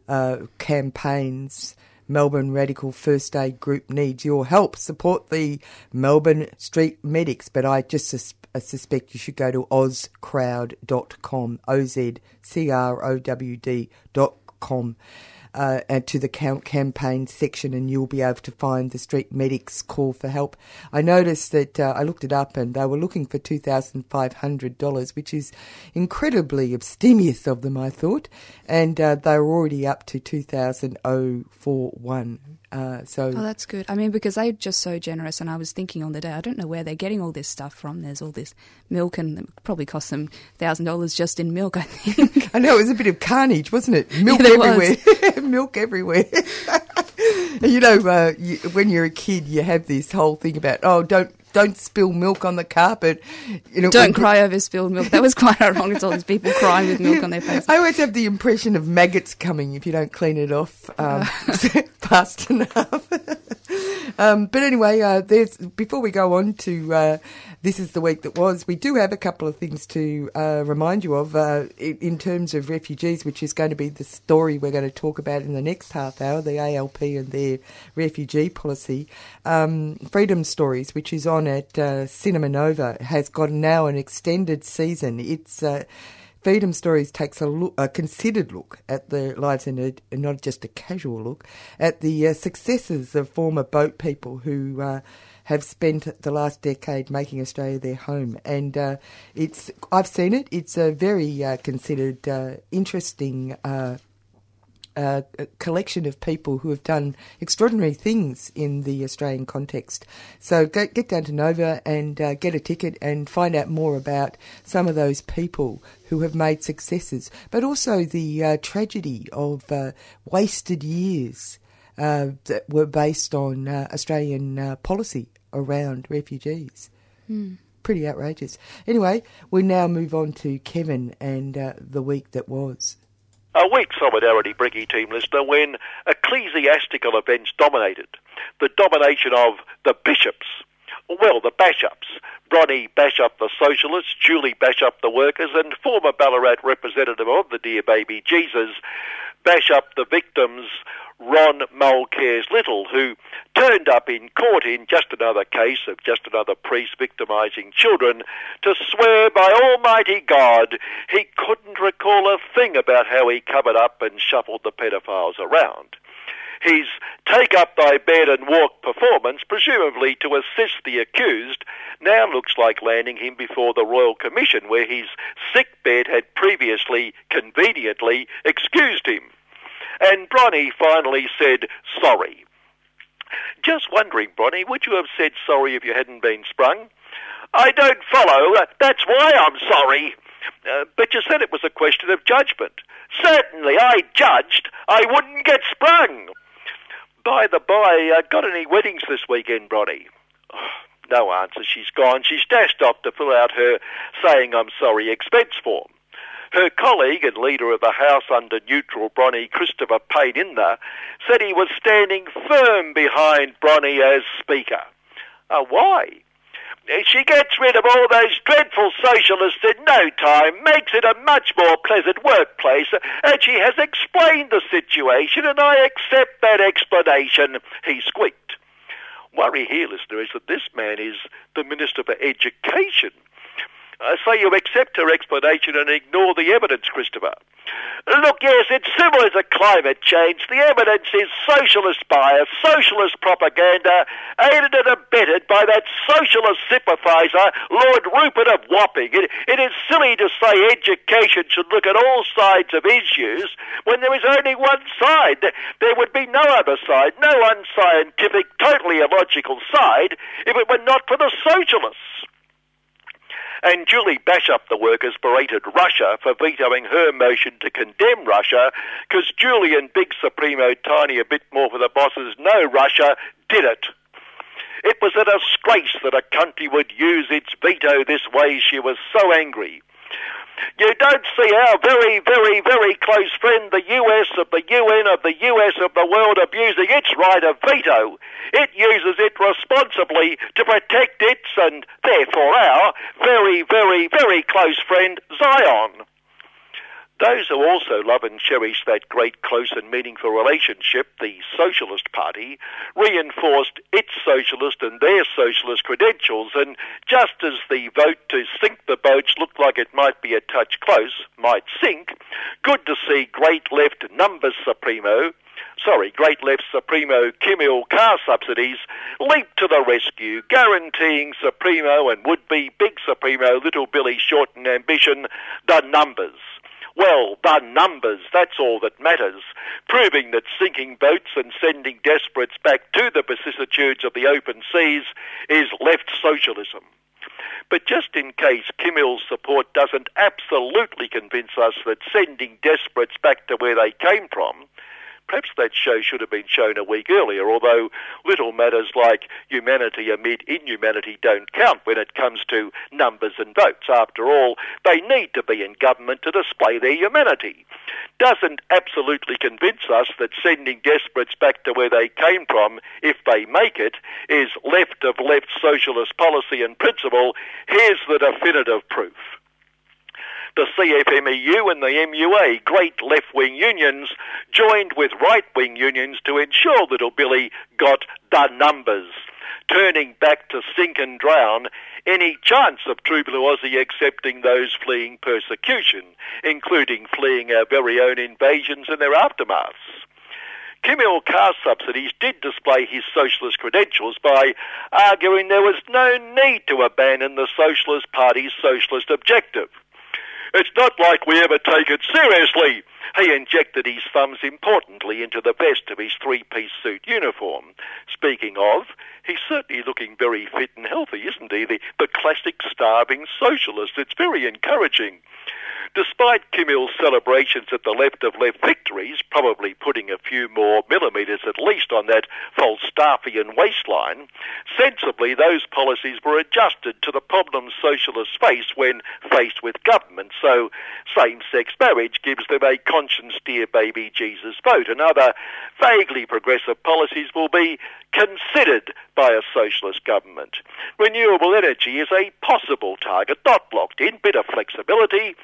uh, campaigns. Melbourne Radical First Aid Group needs your help. Support the Melbourne Street Medics, but I just sus- I suspect you should go to ozcrowd.com, O Z C R O W D.com. Uh, and to the campaign section, and you'll be able to find the street medics call for help. I noticed that uh, I looked it up, and they were looking for two thousand five hundred dollars, which is incredibly abstemious of them, I thought. And uh, they were already up to two thousand oh four one. Uh, so Oh, that's good. I mean, because they're just so generous, and I was thinking on the day, I don't know where they're getting all this stuff from. There's all this milk, and it probably cost them thousand dollars just in milk. I think. [LAUGHS] I know it was a bit of carnage, wasn't it? Milk was. everywhere, [LAUGHS] milk everywhere. [LAUGHS] you know, uh, you, when you're a kid, you have this whole thing about oh, don't don't spill milk on the carpet. You know, Don't cry over spilled milk. That was quite [LAUGHS] ironic. It's all these people crying with milk on their [LAUGHS] faces. I always have the impression of maggots coming if you don't clean it off um, [LAUGHS] fast enough. [LAUGHS] Um, but anyway, uh, there's before we go on to uh, this is the week that was, we do have a couple of things to uh, remind you of uh, in, in terms of refugees, which is going to be the story we're going to talk about in the next half hour, the ALP and their refugee policy. Um, Freedom Stories, which is on at uh, Cinema Nova, has got now an extended season. It's uh, Freedom Stories takes a, look, a considered look at the lives and, not just a casual look at the uh, successes of former boat people who uh, have spent the last decade making Australia their home. And uh, it's I've seen it. It's a very uh, considered, uh, interesting. Uh, uh, collection of people who have done extraordinary things in the Australian context. So go, get down to Nova and uh, get a ticket and find out more about some of those people who have made successes, but also the uh, tragedy of uh, wasted years uh, that were based on uh, Australian policy around refugees. Mm. Pretty outrageous. Anyway, we now move on to Kevin and the week that was. A weak solidarity Brinky team listener when ecclesiastical events dominated. The domination of the bishops. Well, the Bashups. Bronnie Bashup the socialists, Julie Bashup the workers, and former Ballarat representative of the Dear Baby Jesus, Bashup the victims Ron Mulkearns Little, who turned up in court in just another case of just another priest victimising children to swear by Almighty God he couldn't recall a thing about how he covered up and shuffled the pedophiles around. His take up thy bed and walk performance, presumably to assist the accused, now looks like landing him before the Royal Commission, where his sick bed had previously conveniently excused him. And Bronnie finally said sorry. Just wondering, Bronnie, would you have said sorry if you hadn't been sprung? I don't follow. That's why I'm sorry. Uh, but you said it was a question of judgment. Certainly, I judged I wouldn't get sprung. By the by, uh, got any weddings this weekend, Bronnie? [SIGHS] Oh, no answer. She's gone. She's dashed off to fill out her saying I'm sorry expense form. Her colleague and leader of the House under neutral Bronnie, Christopher Payne-Inner, said he was standing firm behind Bronnie as Speaker. Uh, why? She gets rid of all those dreadful socialists in no time, makes it a much more pleasant workplace, and she has explained the situation, and I accept that explanation, he squeaked. Worry here, listener, is that this man is the Minister for Education. I say you accept her explanation and ignore the evidence, Christopher. Look, yes, it's similar to climate change. The evidence is socialist bias, socialist propaganda, aided and abetted by that socialist sympathiser, Lord Rupert of Wapping. It, it is silly to say education should look at all sides of issues when there is only one side. There would be no other side, no unscientific, totally illogical side, if it were not for the socialists. And Julie Bashup, the workers, berated Russia for vetoing her motion to condemn Russia because Julie and Big Supremo Tiny a bit more for the bosses no Russia did it. It was a disgrace that a country would use its veto this way, she was so angry. You don't see our very, very, very close friend, the US of the UN of the US of the world, abusing its right of veto. It uses it responsibly to protect its and therefore our very, very, very close friend, Zion. Those who also love and cherish that great, close, and meaningful relationship, the Socialist Party, reinforced its socialist and their socialist credentials, and just as the vote to sink the boats looked like it might be a touch close, might sink, good to see Great Left Numbers Supremo, sorry, Great Left Supremo Kim Il car subsidies leap to the rescue, guaranteeing Supremo and would-be Big Supremo Little Billy Shorten ambition the numbers. Well, the numbers, that's all that matters, proving that sinking boats and sending desperates back to the vicissitudes of the open seas is left socialism. But just in case Kim Il's support doesn't absolutely convince us that sending desperates back to where they came from, Perhaps that show should have been shown a week earlier, although little matters like humanity amid inhumanity don't count when it comes to numbers and votes. After all, they need to be in government to display their humanity. doesn't absolutely convince us that sending desperates back to where they came from, if they make it, is left of left socialist policy and principle, here's the definitive proof the CFMEU and the MUA, great left-wing unions, joined with right-wing unions to ensure little Billy got the numbers, turning back to sink and drown any chance of True Blue Aussie accepting those fleeing persecution, including fleeing our very own invasions and their aftermaths. Kim car subsidies did display his socialist credentials by arguing there was no need to abandon the Socialist Party's socialist objective. It's not like we ever take it seriously. He injected his thumbs importantly into the vest of his three-piece suit uniform. Speaking of, he's certainly looking very fit and healthy, isn't he? The, the classic starving socialist. It's very encouraging. Despite Kim Il-'s celebrations at the left of left victories, probably putting a few more millimetres at least on that Falstaffian waistline, sensibly those policies were adjusted to the problems socialists face when faced with government. So same-sex marriage gives them a conscience dear baby Jesus vote. And other vaguely progressive policies will be considered by a socialist government. Renewable energy is a possible target, not locked in, bit of flexibility,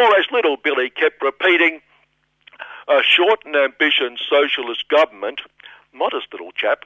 or as little Billy kept repeating, a short and ambitious socialist government, modest little chap,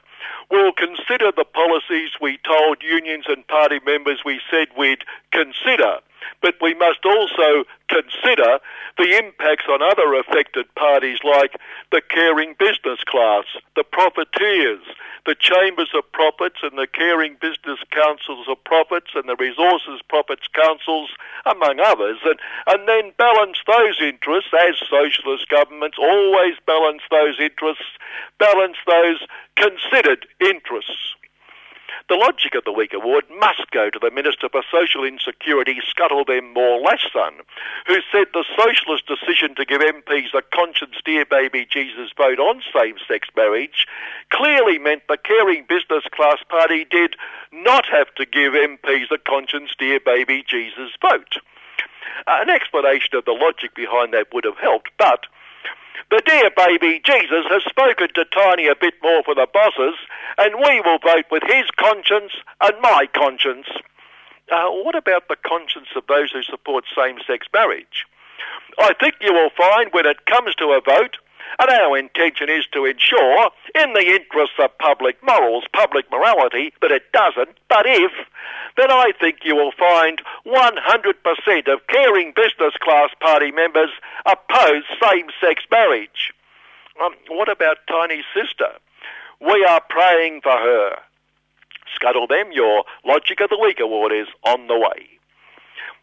will consider the policies we told unions and party members we said we'd consider but we must also consider the impacts on other affected parties like the caring business class, the profiteers, the chambers of profits and the caring business councils of profits and the resources profits councils, among others, and, and then balance those interests as socialist governments always balance those interests, balance those considered interests. The Logic of the Week award must go to the Minister for Social Insecurity, Scuttle Them More Son, who said the socialist decision to give MPs a conscience dear baby Jesus vote on same-sex marriage clearly meant the caring business class party did not have to give MPs a conscience dear baby Jesus vote. An explanation of the logic behind that would have helped, but the dear baby Jesus has spoken to Tiny a bit more for the bosses, and we will vote with his conscience and my conscience. Uh, what about the conscience of those who support same sex marriage? I think you will find when it comes to a vote, and our intention is to ensure, in the interests of public morals, public morality, that it doesn't, but if, then I think you will find 100% of caring business class party members oppose same sex marriage. Um, what about Tiny's sister? We are praying for her. Scuttle them, your Logic of the Week award is on the way.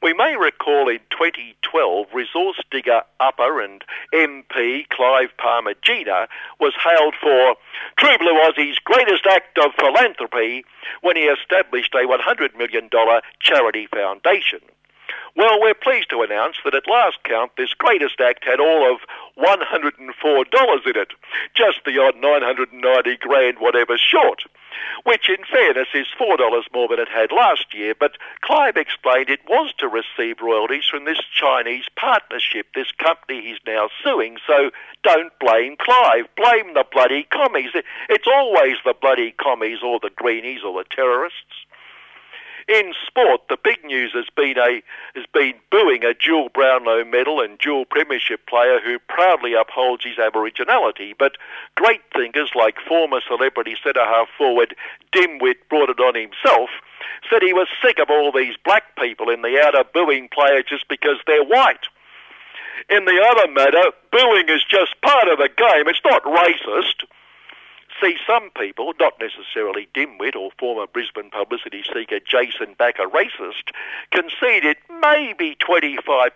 We may recall in 2012 resource digger Upper and MP Clive Palmer Gina was hailed for True Blue Aussie's greatest act of philanthropy when he established a $100 million charity foundation. Well, we're pleased to announce that at last count, this greatest act had all of $104 in it, just the odd 990 grand whatever short, which in fairness is $4 more than it had last year, but Clive explained it was to receive royalties from this Chinese partnership, this company he's now suing, so don't blame Clive, blame the bloody commies. It's always the bloody commies or the greenies or the terrorists. In sport, the big news has been a has been booing a dual Brownlow medal and dual premiership player who proudly upholds his Aboriginality. But great thinkers like former celebrity centre half forward Dimwit brought it on himself. Said he was sick of all these black people in the outer booing players just because they're white. In the other matter, booing is just part of the game. It's not racist see some people, not necessarily dimwit or former Brisbane publicity seeker Jason Backer racist, concede it may be 25%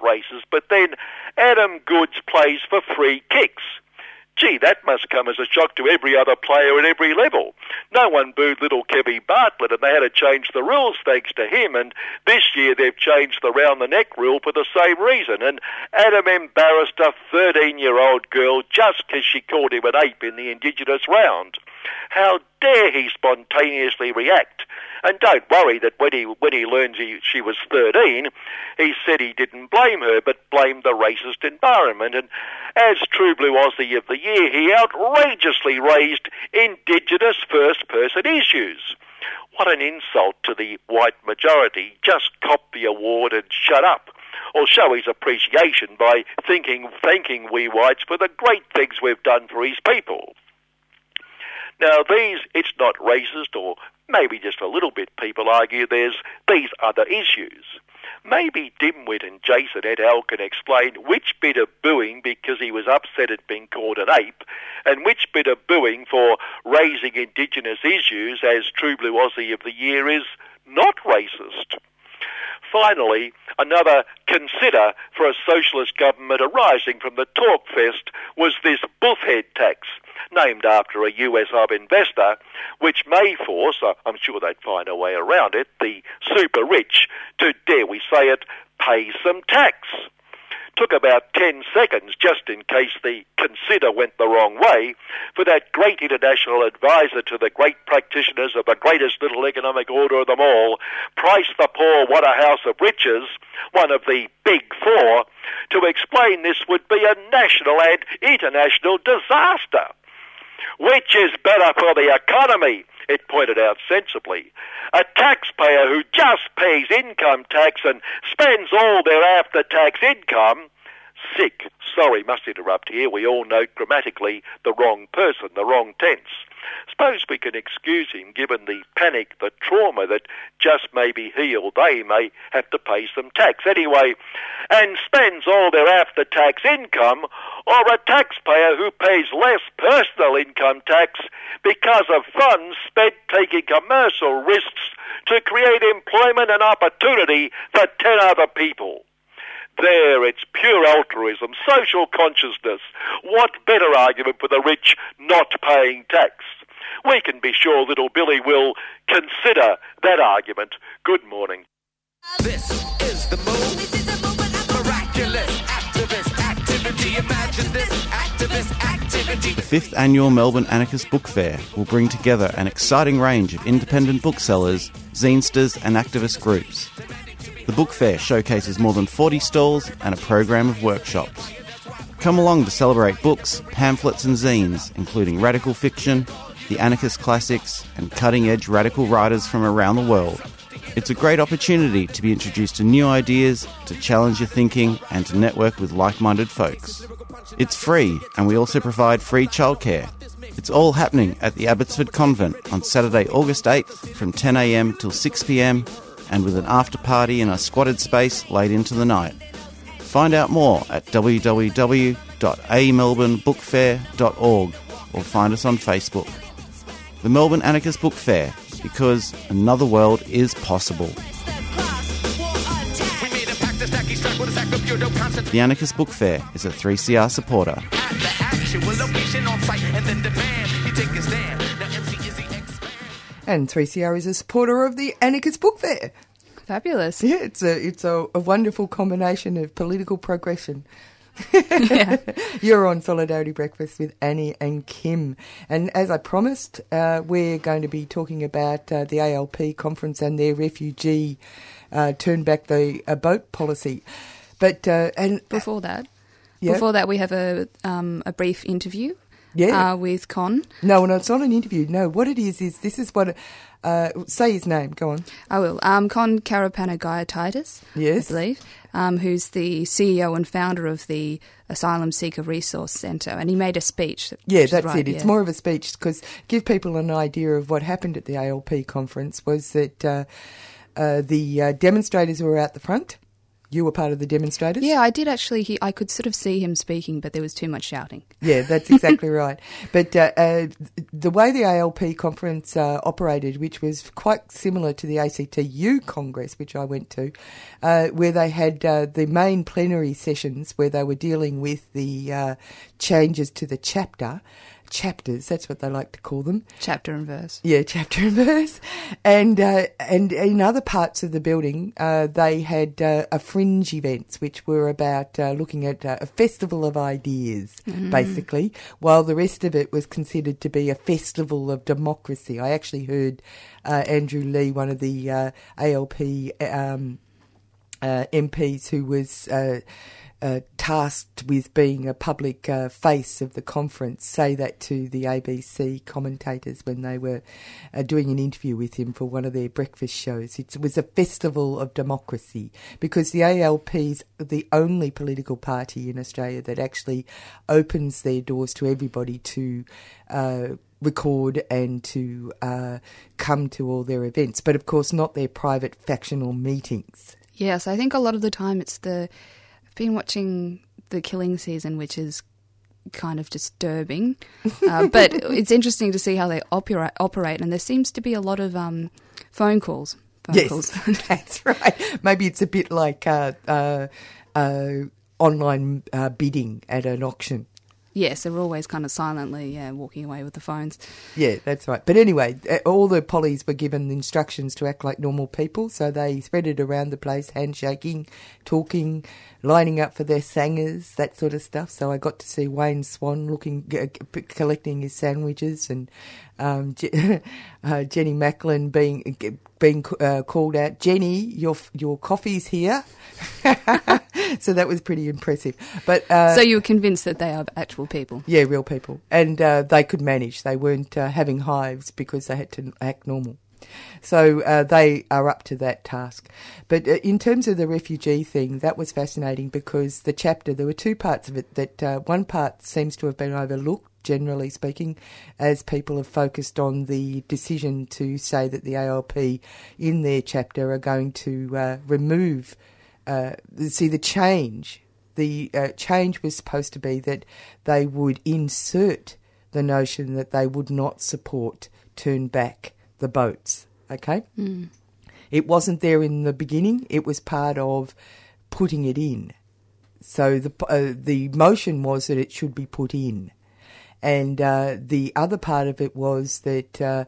racist, but then Adam Goodes plays for free kicks. Gee, that must come as a shock to every other player at every level. No one booed little Kevy Bartlett, and they had to change the rules thanks to him. And this year they've changed the round the neck rule for the same reason. And Adam embarrassed a 13 year old girl just because she called him an ape in the Indigenous round. How dare he spontaneously react? And don't worry that when he when he learns he, she was 13, he said he didn't blame her, but blamed the racist environment. And as True Blue Aussie of the Year, he outrageously raised Indigenous first-person issues. What an insult to the white majority. Just cop the award and shut up. Or show his appreciation by thinking, thanking we whites for the great things we've done for his people. Now, these, it's not racist or maybe just a little bit, people argue there's these other issues. Maybe Dimwit and Jason et al. can explain which bit of booing because he was upset at being called an ape, and which bit of booing for raising Indigenous issues as True Blue Aussie of the Year is not racist. Finally, another consider for a socialist government arising from the Talkfest was this bullhead tax, named after a US hub investor, which may force, uh, I'm sure they'd find a way around it, the super rich to, dare we say it, pay some tax. Took about 10 seconds, just in case the consider went the wrong way, for that great international advisor to the great practitioners of the greatest little economic order of them all, Price the Poor What a House of Riches, one of the big four, to explain this would be a national and international disaster. Which is better for the economy? It pointed out sensibly. A taxpayer who just pays income tax and spends all their after tax income. Sick. Sorry, must interrupt here. We all note grammatically the wrong person, the wrong tense. Suppose we can excuse him given the panic, the trauma that just maybe he or they may have to pay some tax anyway, and spends all their after tax income, or a taxpayer who pays less personal income tax because of funds spent taking commercial risks to create employment and opportunity for 10 other people. There, it's pure altruism, social consciousness. What better argument for the rich not paying tax? We can be sure little Billy will consider that argument. Good morning. This is the move. This is a movement of miraculous activist activity. Imagine this activist activity. The fifth annual Melbourne Anarchist Book Fair will bring together an exciting range of independent booksellers, zinesters, and activist groups. The book fair showcases more than 40 stalls and a program of workshops. Come along to celebrate books, pamphlets, and zines, including radical fiction, the anarchist classics, and cutting edge radical writers from around the world. It's a great opportunity to be introduced to new ideas, to challenge your thinking, and to network with like minded folks. It's free, and we also provide free childcare. It's all happening at the Abbotsford Convent on Saturday, August 8th from 10am till 6pm, and with an after party in a squatted space late into the night. Find out more at www.amelbournebookfair.org or find us on Facebook. The Melbourne Anarchist Book Fair, because another world is possible. The Anarchist Book Fair is a 3CR supporter. And 3CR is a supporter of the Anarchist Book Fair. Fabulous. Yeah, it's a it's a, a wonderful combination of political progression. [LAUGHS] You're on Solidarity Breakfast with Annie and Kim. And as I promised, uh, we're going to be talking about uh, the ALP conference and their refugee uh, turn back the uh, boat policy. But uh, and before that, Yeah. before that, we have a um, a brief interview. Yeah. Uh, with Kon. no, no, it's not an interview. No, what it is is this is what. Uh, say his name. Go on. I will. Um, Kon Karapanagaitis, Yes. I believe, um, who's the CEO and founder of the Asylum Seeker Resource Centre, and he made a speech. Yeah, that's right, it. It's yeah. more of a speech because give people an idea of what happened at the ALP conference was that uh, uh, the uh, demonstrators were out the front. You were part of the demonstrators. Yeah, I did actually. He, I could sort of see him speaking, but there was too much shouting. Yeah, that's exactly [LAUGHS] right. But uh, uh, the way the ALP conference uh, operated, which was quite similar to the ACTU Congress, which I went to, uh, where they had uh, the main plenary sessions where they were dealing with the uh, changes to the chapter chapters. That's what they like to call them. Chapter and verse. Yeah, chapter and verse. And uh, and in other parts of the building, uh, they had uh, a fringe events which were about uh, looking at uh, a festival of ideas, Mm. basically, while the rest of it was considered to be a festival of democracy. I actually heard uh, Andrew Leigh, one of the uh, ALP um, uh, MPs who was uh, tasked with being a public uh, face of the conference say that to the ABC commentators when they were uh, doing an interview with him for one of their breakfast shows. It was a festival of democracy because the ALP is the only political party in Australia that actually opens their doors to everybody to. Uh, record and to uh, come to all their events, but of course not their private factional meetings. Yes, I think a lot of the time it's the. Been watching the killing season, which is kind of disturbing, uh, [LAUGHS] but it's interesting to see how they opera- operate, and there seems to be a lot of um, phone calls. Phone yes, calls. [LAUGHS] that's right. Maybe it's a bit like uh, uh, uh, online uh, bidding at an auction. Yes, they're always kind of silently yeah, walking away with the phones. Yeah, that's right. But anyway, all the pollies were given instructions to act like normal people, so they spread it around the place, handshaking, talking, lining up for their sangers, that sort of stuff. So I got to see Wayne Swan looking, collecting his sandwiches, and um, Je- [LAUGHS] uh, Jenny Macklin being being uh, called out. Jenny, your your coffee's here. [LAUGHS] so that was pretty impressive. But uh, so you were convinced that they are actual people? yeah, real people, and uh, they could manage. They weren't uh, having hives because they had to act normal. So uh, they are up to that task. But uh, in terms of the refugee thing, that was fascinating because the chapter, there were two parts of it. That uh, one part seems to have been overlooked, generally speaking, as people have focused on the decision to say that the ALP in their chapter are going to uh, remove. Uh, see the change. The uh, change was supposed to be that they would insert the notion that they would not support turn back the boats. Okay? Mm. It wasn't there in the beginning, it was part of putting it in. So the, uh, the motion was that it should be put in. And uh, the other part of it was that uh,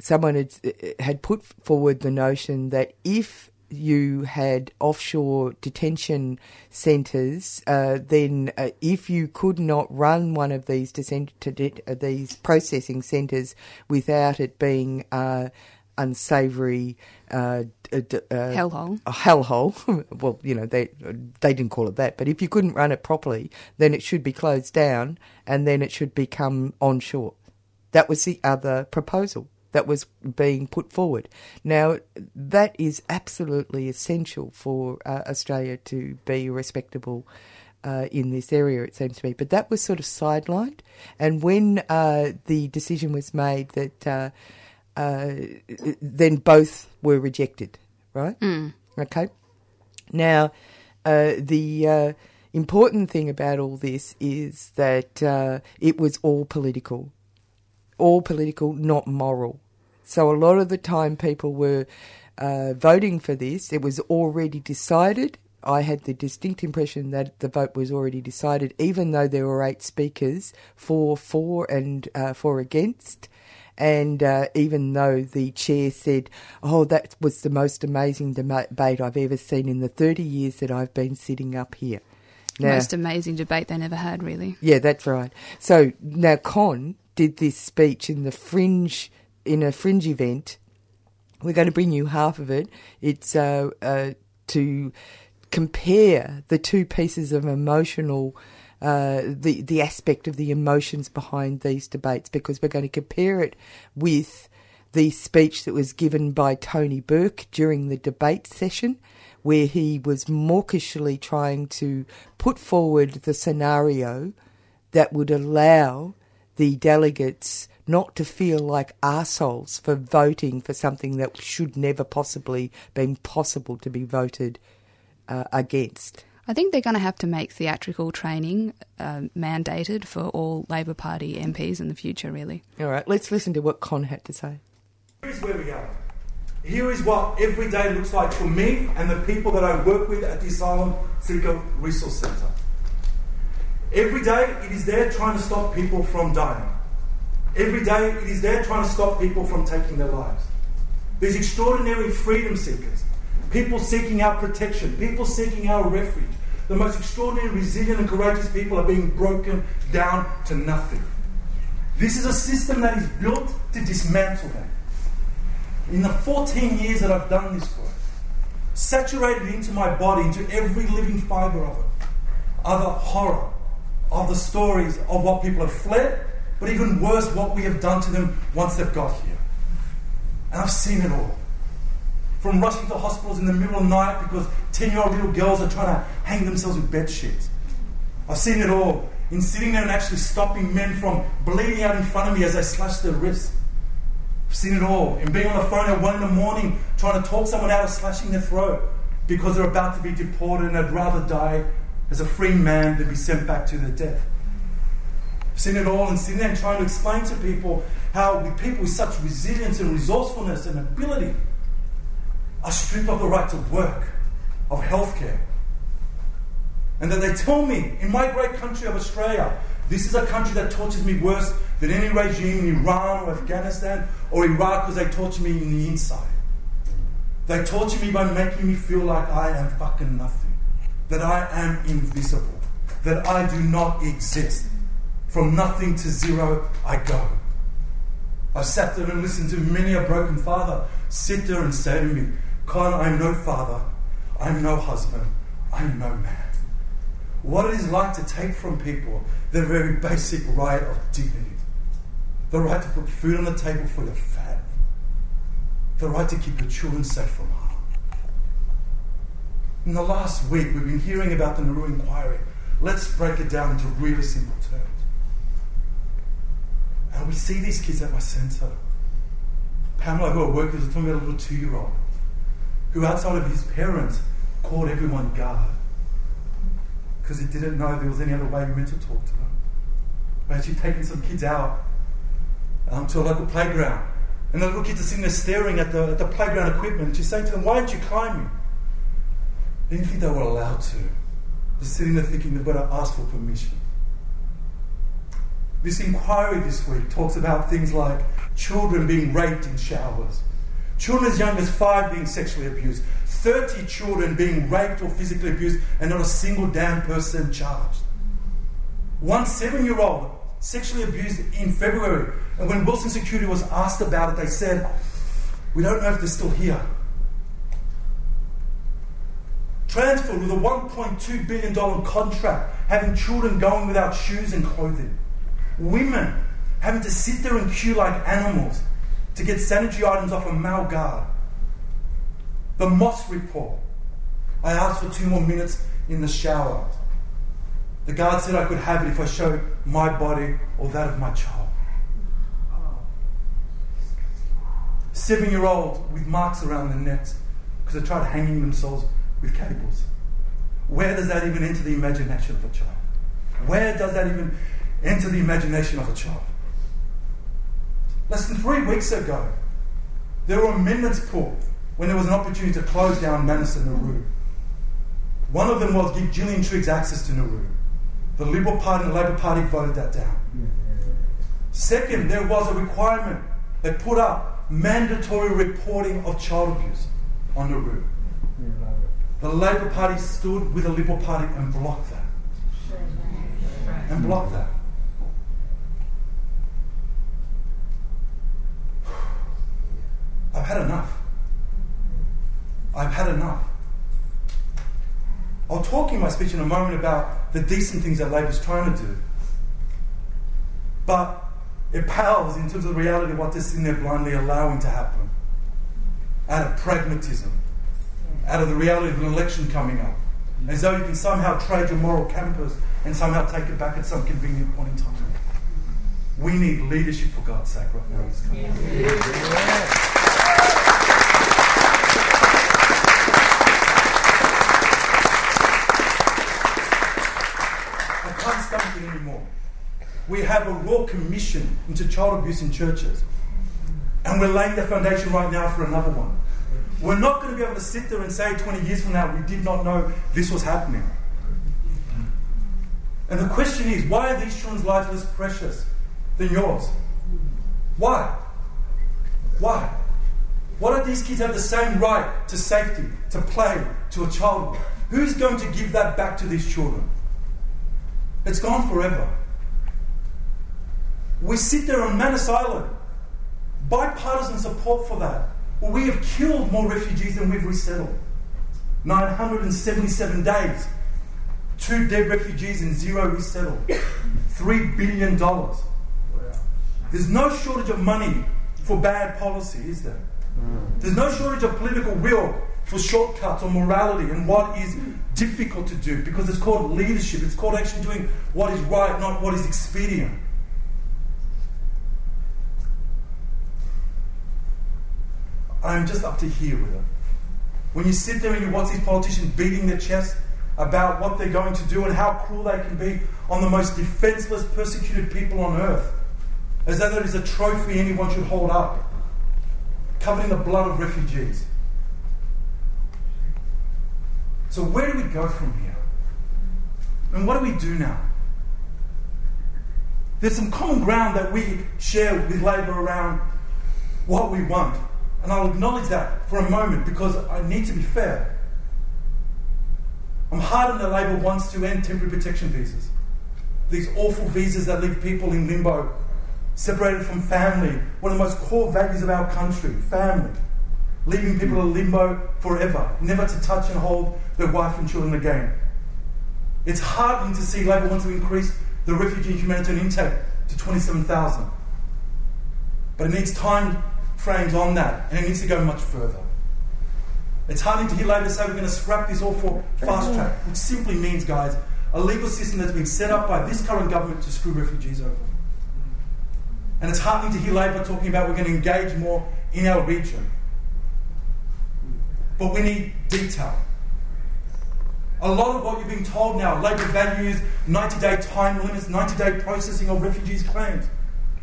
someone had, had put forward the notion that if you had offshore detention centres, uh, then uh, if you could not run one of these det- uh, these processing centres without it being uh, unsavoury, uh, uh, Hellhole. a hellhole. [LAUGHS] well, you know they they didn't call it that, but if you couldn't run it properly, then it should be closed down, and then it should become onshore. That was the other proposal that was being put forward. Now, that is absolutely essential for uh, Australia to be respectable uh, in this area, it seems to me. But that was sort of sidelined. And when uh, the decision was made that uh, then both were rejected, right? Mm. Okay. Now, uh, the uh, important thing about all this is that uh, it was all political. All political, not moral. So a lot of the time people were uh, voting for this. It was already decided. I had the distinct impression that the vote was already decided, even though there were eight speakers, four for and uh, four against. And uh, even though the chair said, Oh, that was the most amazing debate I've ever seen in the 30 years that I've been sitting up here. Now- Most amazing debate they never had, really. yeah, that's right. So now Kon did this speech in the fringe, in a fringe event. We're going to bring you half of it. It's uh, uh, to compare the two pieces of emotional, uh, the the aspect of the emotions behind these debates, because we're going to compare it with the speech that was given by Tony Burke during the debate session, where he was mawkishly trying to put forward the scenario that would allow the delegates not to feel like arseholes for voting for something that should never possibly been possible to be voted uh, against. I think they're going to have to make theatrical training uh, mandated for all Labor Party MPs in the future, really. All right, let's listen to what Kon had to say. Here's where we are. Here is what every day looks like for me and the people that I work with at the Asylum Seeker Resource Centre. Every day it is there trying to stop people from dying. Every day it is there trying to stop people from taking their lives. These extraordinary freedom seekers, people seeking our protection, people seeking our refuge, the most extraordinary, resilient, and courageous people are being broken down to nothing. This is a system that is built to dismantle them. In the 14 years that I've done this work, saturated into my body, into every living fibre of it, are the horror of the stories of what people have fled, but even worse, what we have done to them once they've got here. And I've seen it all. From rushing to hospitals in the middle of the night because 10 year old little girls are trying to hang themselves with bed sheets. I've seen it all in sitting there and actually stopping men from bleeding out in front of me as they slash their wrists. I've seen it all in being on the phone at 1 in the morning trying to talk someone out of slashing their throat because they're about to be deported and I'd rather die as a free man than be sent back to their death. I've seen it all and sitting there and trying to explain to people how with people with such resilience and resourcefulness and ability are stripped of the right to work, of healthcare. And then they tell me, in my great country of Australia, this is a country that tortures me worse than any regime in Iran or Afghanistan or Iraq because they torture me in the inside. They torture me by making me feel like I am fucking nothing, that I am invisible, that I do not exist. From nothing to zero, I go. I've sat there and listened to many a broken father sit there and say to me, Kon, I'm no father, I'm no husband, I'm no man. What it is like to take from people their very basic right of dignity, the right to put food on the table for your family, the right to keep your children safe from harm. In the last week, we've been hearing about the Nauru inquiry. Let's break it down into really simple terms. And we see these kids at my centre. Pamela, who are workers, are talking about a little two year old who, outside of his parents, called everyone God because he didn't know there was any other way we meant to talk to them. We actually taken some kids out um, to a local playground. And the little kids are sitting there staring at the, at the playground equipment. And she's saying to them, Why aren't you climbing? They didn't think they were allowed to. They're sitting there thinking they've got to ask for permission. This inquiry this week talks about things like children being raped in showers, children as young as five being sexually abused, 30 children being raped or physically abused, and not a single damn person charged. One seven year old sexually abused in February, and when Wilson Security was asked about it, they said, We don't know if they're still here. Transferred with a $1.2 billion contract, having children going without shoes and clothing. Women having to sit there and queue like animals to get sanitary items off a male guard. The Moss report. I asked for two more minutes in the shower. The guard said I could have it if I showed my body or that of my child. Seven year old with marks around their necks because they tried hanging themselves with cables. Where does that even enter the imagination of a child? Where does that even enter the imagination of a child? Less than three weeks ago, there were amendments put when there was an opportunity to close down Manus and Nauru. One of them was give Gillian Triggs access to Nauru. The Liberal Party and the Labor Party voted that down. Second, there was a requirement. They put up mandatory reporting of child abuse on Nauru. The Labor Party stood with the Liberal Party and blocked that. And blocked that. I've had enough. I've had enough. I'll talk in my speech in a moment about the decent things that Labor's trying to do. But it pales in terms of the reality of what they're sitting there blindly allowing to happen. Out of pragmatism, out of the reality of an election coming up. As though you can somehow trade your moral campus and somehow take it back at some convenient point in time. We need leadership for God's sake right now. Yeah. anymore. We have a raw commission into child abuse in churches. And we're laying the foundation right now for another one. We're not going to be able to sit there and say 20 years from now, we did not know this was happening. And the question is, why are these children's lives less precious than yours? Why? Why? Why don't these kids have the same right to safety, to play, to a childhood? Who's going to give that back to these children? It's gone forever. We sit there on Manus Island, bipartisan support for that. Well, we have killed more refugees than we've resettled. 977 days. Two dead refugees and zero resettled. $3 billion. There's no shortage of money for bad policy, is there? Mm. There's no shortage of political will for shortcuts or morality and what is difficult to do because it's called leadership. It's called actually doing what is right, not what is expedient. I'm just up to here with it. When you sit there and you watch these politicians beating their chest about what they're going to do and how cruel they can be on the most defenseless, persecuted people on earth, as though that is a trophy anyone should hold up, covered in the blood of refugees. So, where do we go from here? And what do we do now? There's some common ground that we share with Labor around what we want. And I'll acknowledge that for a moment because I need to be fair. I'm heartened that Labor wants to end temporary protection visas. These awful visas that leave people in limbo, separated from family, one of the most core values of our country family. Leaving people in limbo forever, never to touch and hold their wife and children again. It's heartening to see Labor want to increase the refugee humanitarian intake to 27,000. But it needs time frames on that, and it needs to go much further. It's heartening to hear Labor say we're going to scrap this awful fast track, which simply means, guys, a legal system that's been set up by this current government to screw refugees over. And it's heartening to hear Labor talking about we're going to engage more in our region. But we need detail. A lot of what you're being told now, Labor values 90 day time limits, 90 day processing of refugees' claims.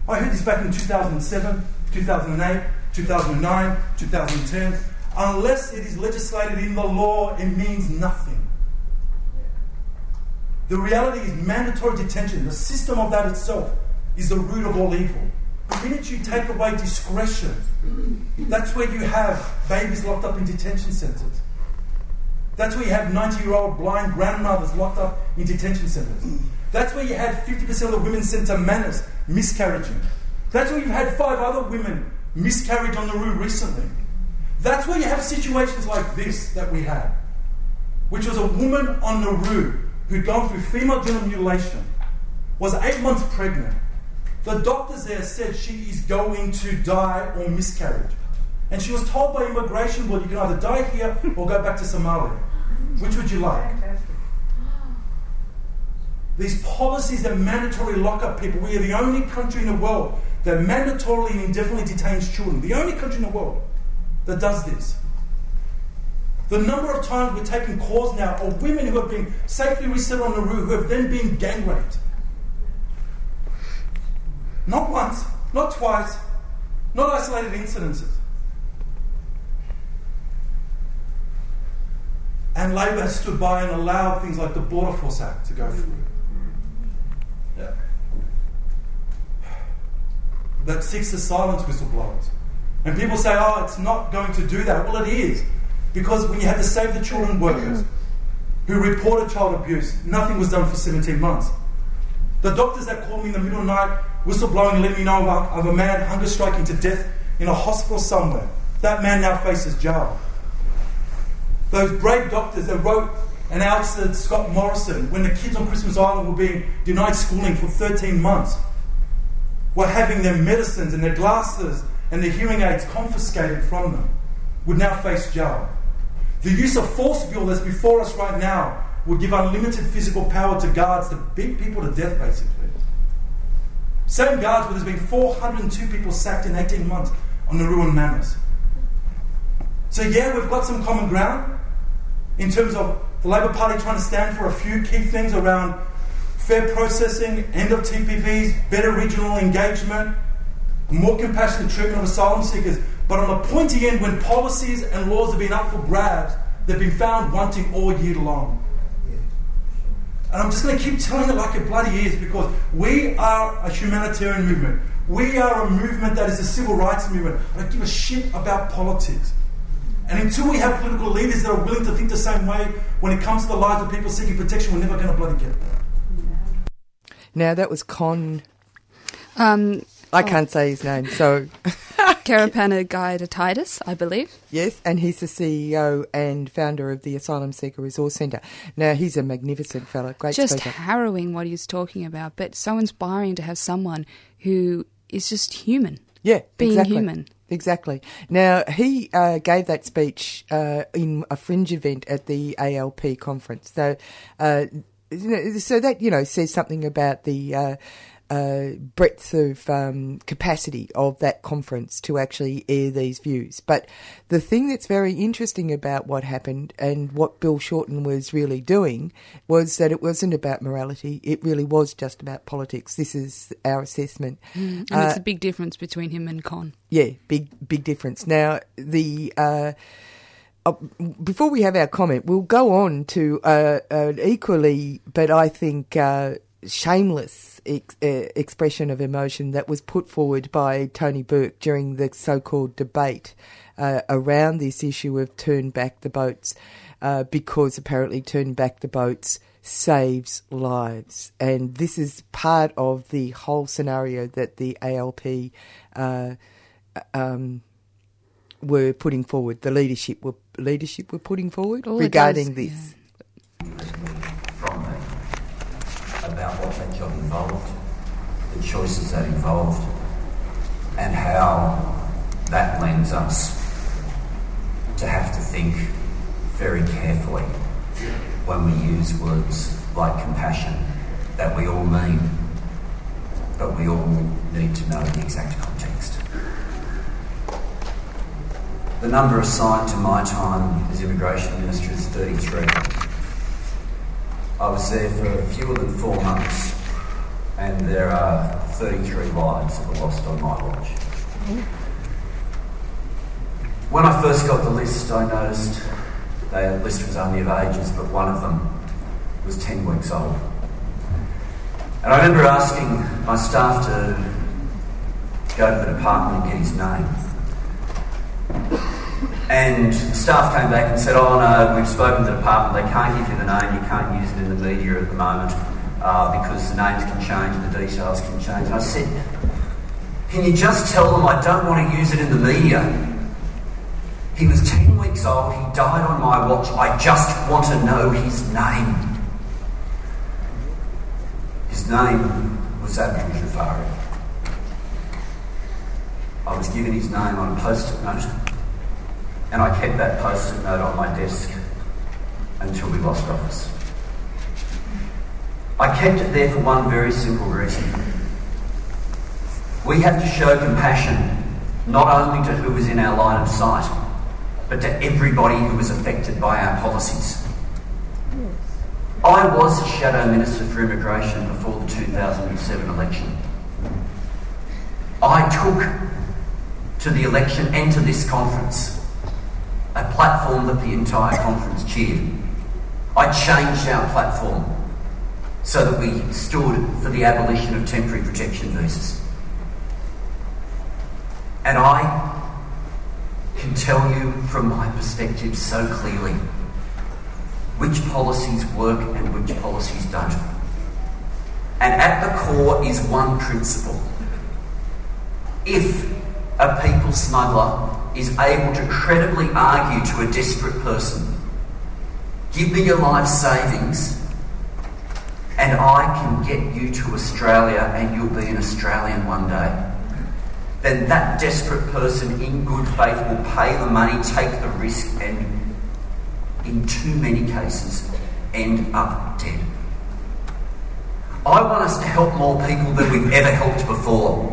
I heard this back in 2007, 2008, 2009, 2010. Unless it is legislated in the law, it means nothing. The reality is mandatory detention, the system of that itself, is the root of all evil. The minute you take away discretion, that's where you have babies locked up in detention centres. That's where you have 90 year old blind grandmothers locked up in detention centres. That's where you had 50% of the women sent to Manus miscarriaging. That's where you've had five other women miscarriage on the Nauru recently. That's where you have situations like this that we had, which was a woman on Nauru who'd gone through female genital mutilation, was eight months pregnant. The doctors there said she is going to die or miscarriage. And she was told by immigration, well, you can either die here or go back to Somalia. Which would you like? These policies that mandatory lock up people. We are the only country in the world that mandatorily and indefinitely detains children. The only country in the world that does this. The number of times we're taking calls now of women who have been safely resettled on Nauru who have then been gang raped. Not once, not twice, not isolated incidences. And Labor stood by and allowed things like the Border Force Act to go through. Yeah. That seeks to silence whistleblowers. And people say, oh, it's not going to do that. Well, it is. Because when you had to save the children workers who reported child abuse, nothing was done for 17 months. The doctors that called me in the middle of the night, whistleblowing, letting me know of a, of a man hunger striking to death in a hospital somewhere. That man now faces jail. Those brave doctors that wrote and ousted Scott Morrison when the kids on Christmas Island were being denied schooling for 13 months, were having their medicines and their glasses and their hearing aids confiscated from them, would now face jail. The use of force bill that's before us right now would give unlimited physical power to guards to beat people to death, basically. Same guards where there's been 402 people sacked in 18 months on the ruined Manus. So, yeah, we've got some common ground in terms of the Labor Party trying to stand for a few key things around fair processing, end of TPVs, better regional engagement, more compassionate treatment of asylum seekers. But on the pointy end, when policies and laws have been up for grabs, they've been found wanting all year long. And I'm just going to keep telling it like it bloody is because we are a humanitarian movement. We are a movement that is a civil rights movement. I don't give a shit about politics. And until we have political leaders that are willing to think the same way when it comes to the lives of people seeking protection, we're never going to bloody get there. Now that was Kon. Um, I can't say his name, so [LAUGHS] Karapanagiottitis, I believe. yes, and he's the CEO and founder of the Asylum Seeker Resource Centre. Now he's a magnificent fellow, great just speaker. harrowing what he's talking about, but so inspiring to have someone who is just human. Yeah, being exactly. human. Exactly. Now he uh, gave that speech uh, in a fringe event at the ALP conference. So, uh, so that you know says something about the. Uh, breadth of um, capacity of that conference to actually air these views. But the thing that's very interesting about what happened and what Bill Shorten was really doing was that it wasn't about morality. It really was just about politics. This is our assessment. Mm. And Uh, it's a big difference between him and Kon. yeah, big big difference. Now the. Uh, uh, before we have our comment, we'll go on to uh, an equally, but I think uh, shameless ex- uh, expression of emotion that was put forward by Tony Burke during the so-called debate uh, around this issue of turn back the boats, uh, because apparently turn back the boats saves lives, and this is part of the whole scenario that the ALP. Uh, um, were putting forward, the leadership were leadership were putting forward All regarding does- this. me about what that job involved, the choices that involved, and how that lends us to have to think very carefully when we use words like compassion that we all mean, but we all need to know the exact context. The number assigned to my time as Immigration Minister is 33. I was there for fewer than four months, and there are 33 lives that were lost on my watch. When I first got the list, I noticed the list was only of ages, but one of them was 10 weeks old. And I remember asking my staff to go to the department and get his name. And staff came back and said, Oh no, we've spoken to the department, they can't give you the name, you can't use it in the media at the moment uh, because the names can change and the details can change. And I said, Can you just tell them I don't want to use it in the media? He was 10 weeks old, he died on my watch, I just want to know his name. His name was Abdul Jafari. I was given his name on a post-it note, and I kept that post-it note on my desk until we lost office. I kept it there for one very simple reason. We have to show compassion not only to who is in our line of sight, but to everybody who is affected by our policies. I was shadow minister for immigration before the 2007 election. I took to the election and to this conference a platform that the entire conference cheered. I changed our platform so that we stood for the abolition of temporary protection visas. And I can tell you from my perspective so clearly which policies work and which policies don't. And at the core is one principle. If a people smuggler is able to credibly argue to a desperate person, give me your life savings and I can get you to Australia and you'll be an Australian one day, then that desperate person in good faith will pay the money, take the risk, and in too many cases end up dead. I want us to help more people than we've ever helped before.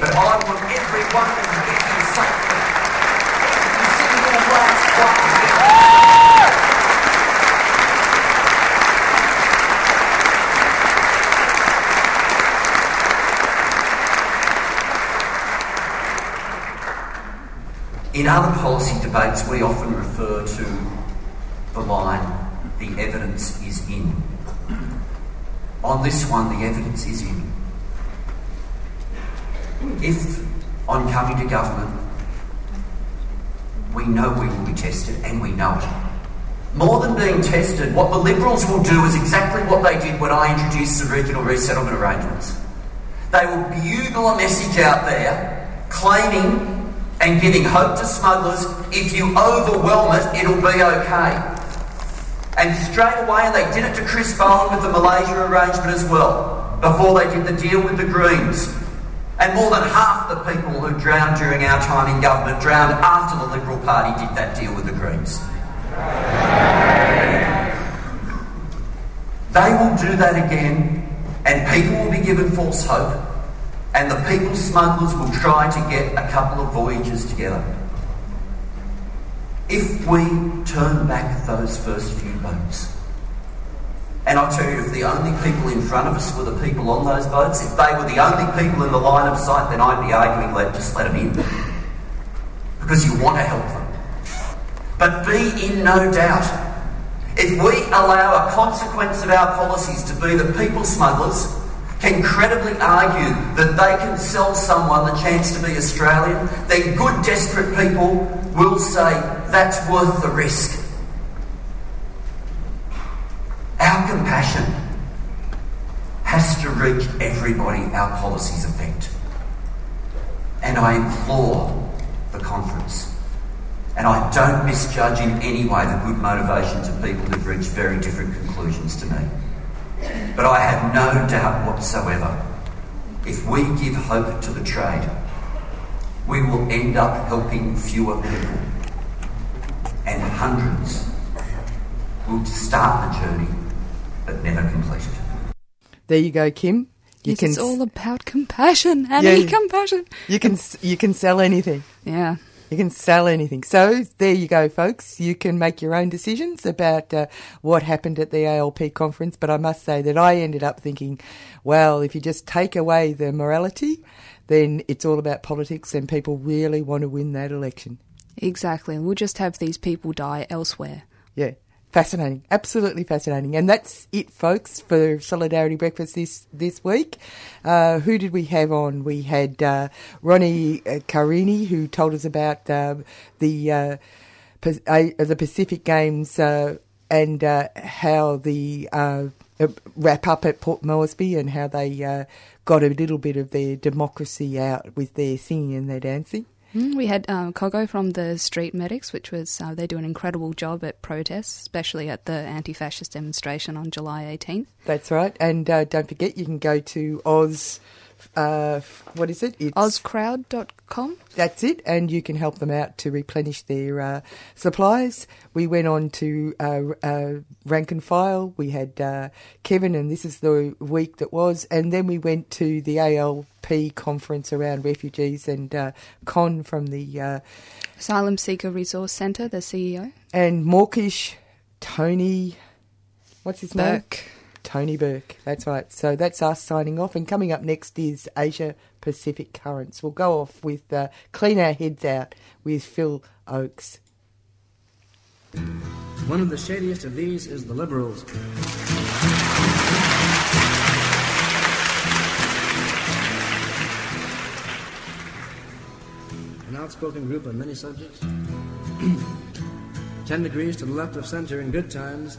But I want everyone to get here safely. You see your last fight together. In other policy debates, we often refer to the line, the evidence is in. On this one, the evidence is in. If, on coming to government, we know we will be tested and we know it. More than being tested, what the Liberals will do is exactly what they did when I introduced the regional resettlement arrangements. They will bugle a message out there claiming and giving hope to smugglers if you overwhelm it, it'll be okay. And straight away, they did it to Chris Bowen with the Malaysia arrangement as well, before they did the deal with the Greens. And more than half the people who drowned during our time in government drowned after the Liberal Party did that deal with the Greens. They will do that again, and people will be given false hope, and the people smugglers will try to get a couple of voyages together. If we turn back those first few boats, and I tell you, if the only people in front of us were the people on those boats, if they were the only people in the line of sight, then I'd be arguing, let just let them in. Because you want to help them. But be in no doubt. If we allow a consequence of our policies to be that people smugglers can credibly argue that they can sell someone the chance to be Australian, then good, desperate people will say that's worth the risk. Our compassion has to reach everybody our policies affect. And I implore the conference, and I don't misjudge in any way the good motivations of people who've reached very different conclusions to me. But I have no doubt whatsoever if we give hope to the trade, we will end up helping fewer people, and hundreds will start the journey but never complete it. There you go, Kim. You Yes, it's all about compassion, Yeah. Compassion. You can you can sell anything. Yeah. You can sell anything. So there you go, folks. You can make your own decisions about uh, what happened at the ALP conference. But I must say that I ended up thinking, well, if you just take away the morality, then it's all about politics, and people really want to win that election. Exactly. And we'll just have these people die elsewhere. Yeah. Fascinating, absolutely fascinating, and that's it, folks, for Solidarity Breakfast this this week. Uh, who did we have on? We had uh, Ronnie uh, Kareni, who told us about uh, the uh, uh, the Pacific Games uh, and uh, how the wrap up at Port Moresby and how they got a little bit of their democracy out with their singing and their dancing. Mm, We had um, Cogo from the Street Medics, which was uh, they do an incredible job at protests, especially at the anti-fascist demonstration on July 18th. That's right. And uh, don't forget, you can go to Oz. Uh, what is it? It's Ozcrowd.com. That's it, and you can help them out to replenish their uh, supplies. We went on to uh, uh, rank and file. We had uh, Kevin, and this is the week that was, and then we went to the ALP conference around refugees and uh, Kon from the uh, Asylum Seeker Resource Centre, the CEO. and Mawkish Tony. What's his name? Tony Burke. That's right. So that's us signing off. And coming up next is Asia Pacific Currents. We'll go off with uh, Clean Our Heads Out with Phil Ochs. One of the shadiest of these is the Liberals. An outspoken group on many subjects. [CLEARS THROAT] Ten degrees to the left of centre in good times.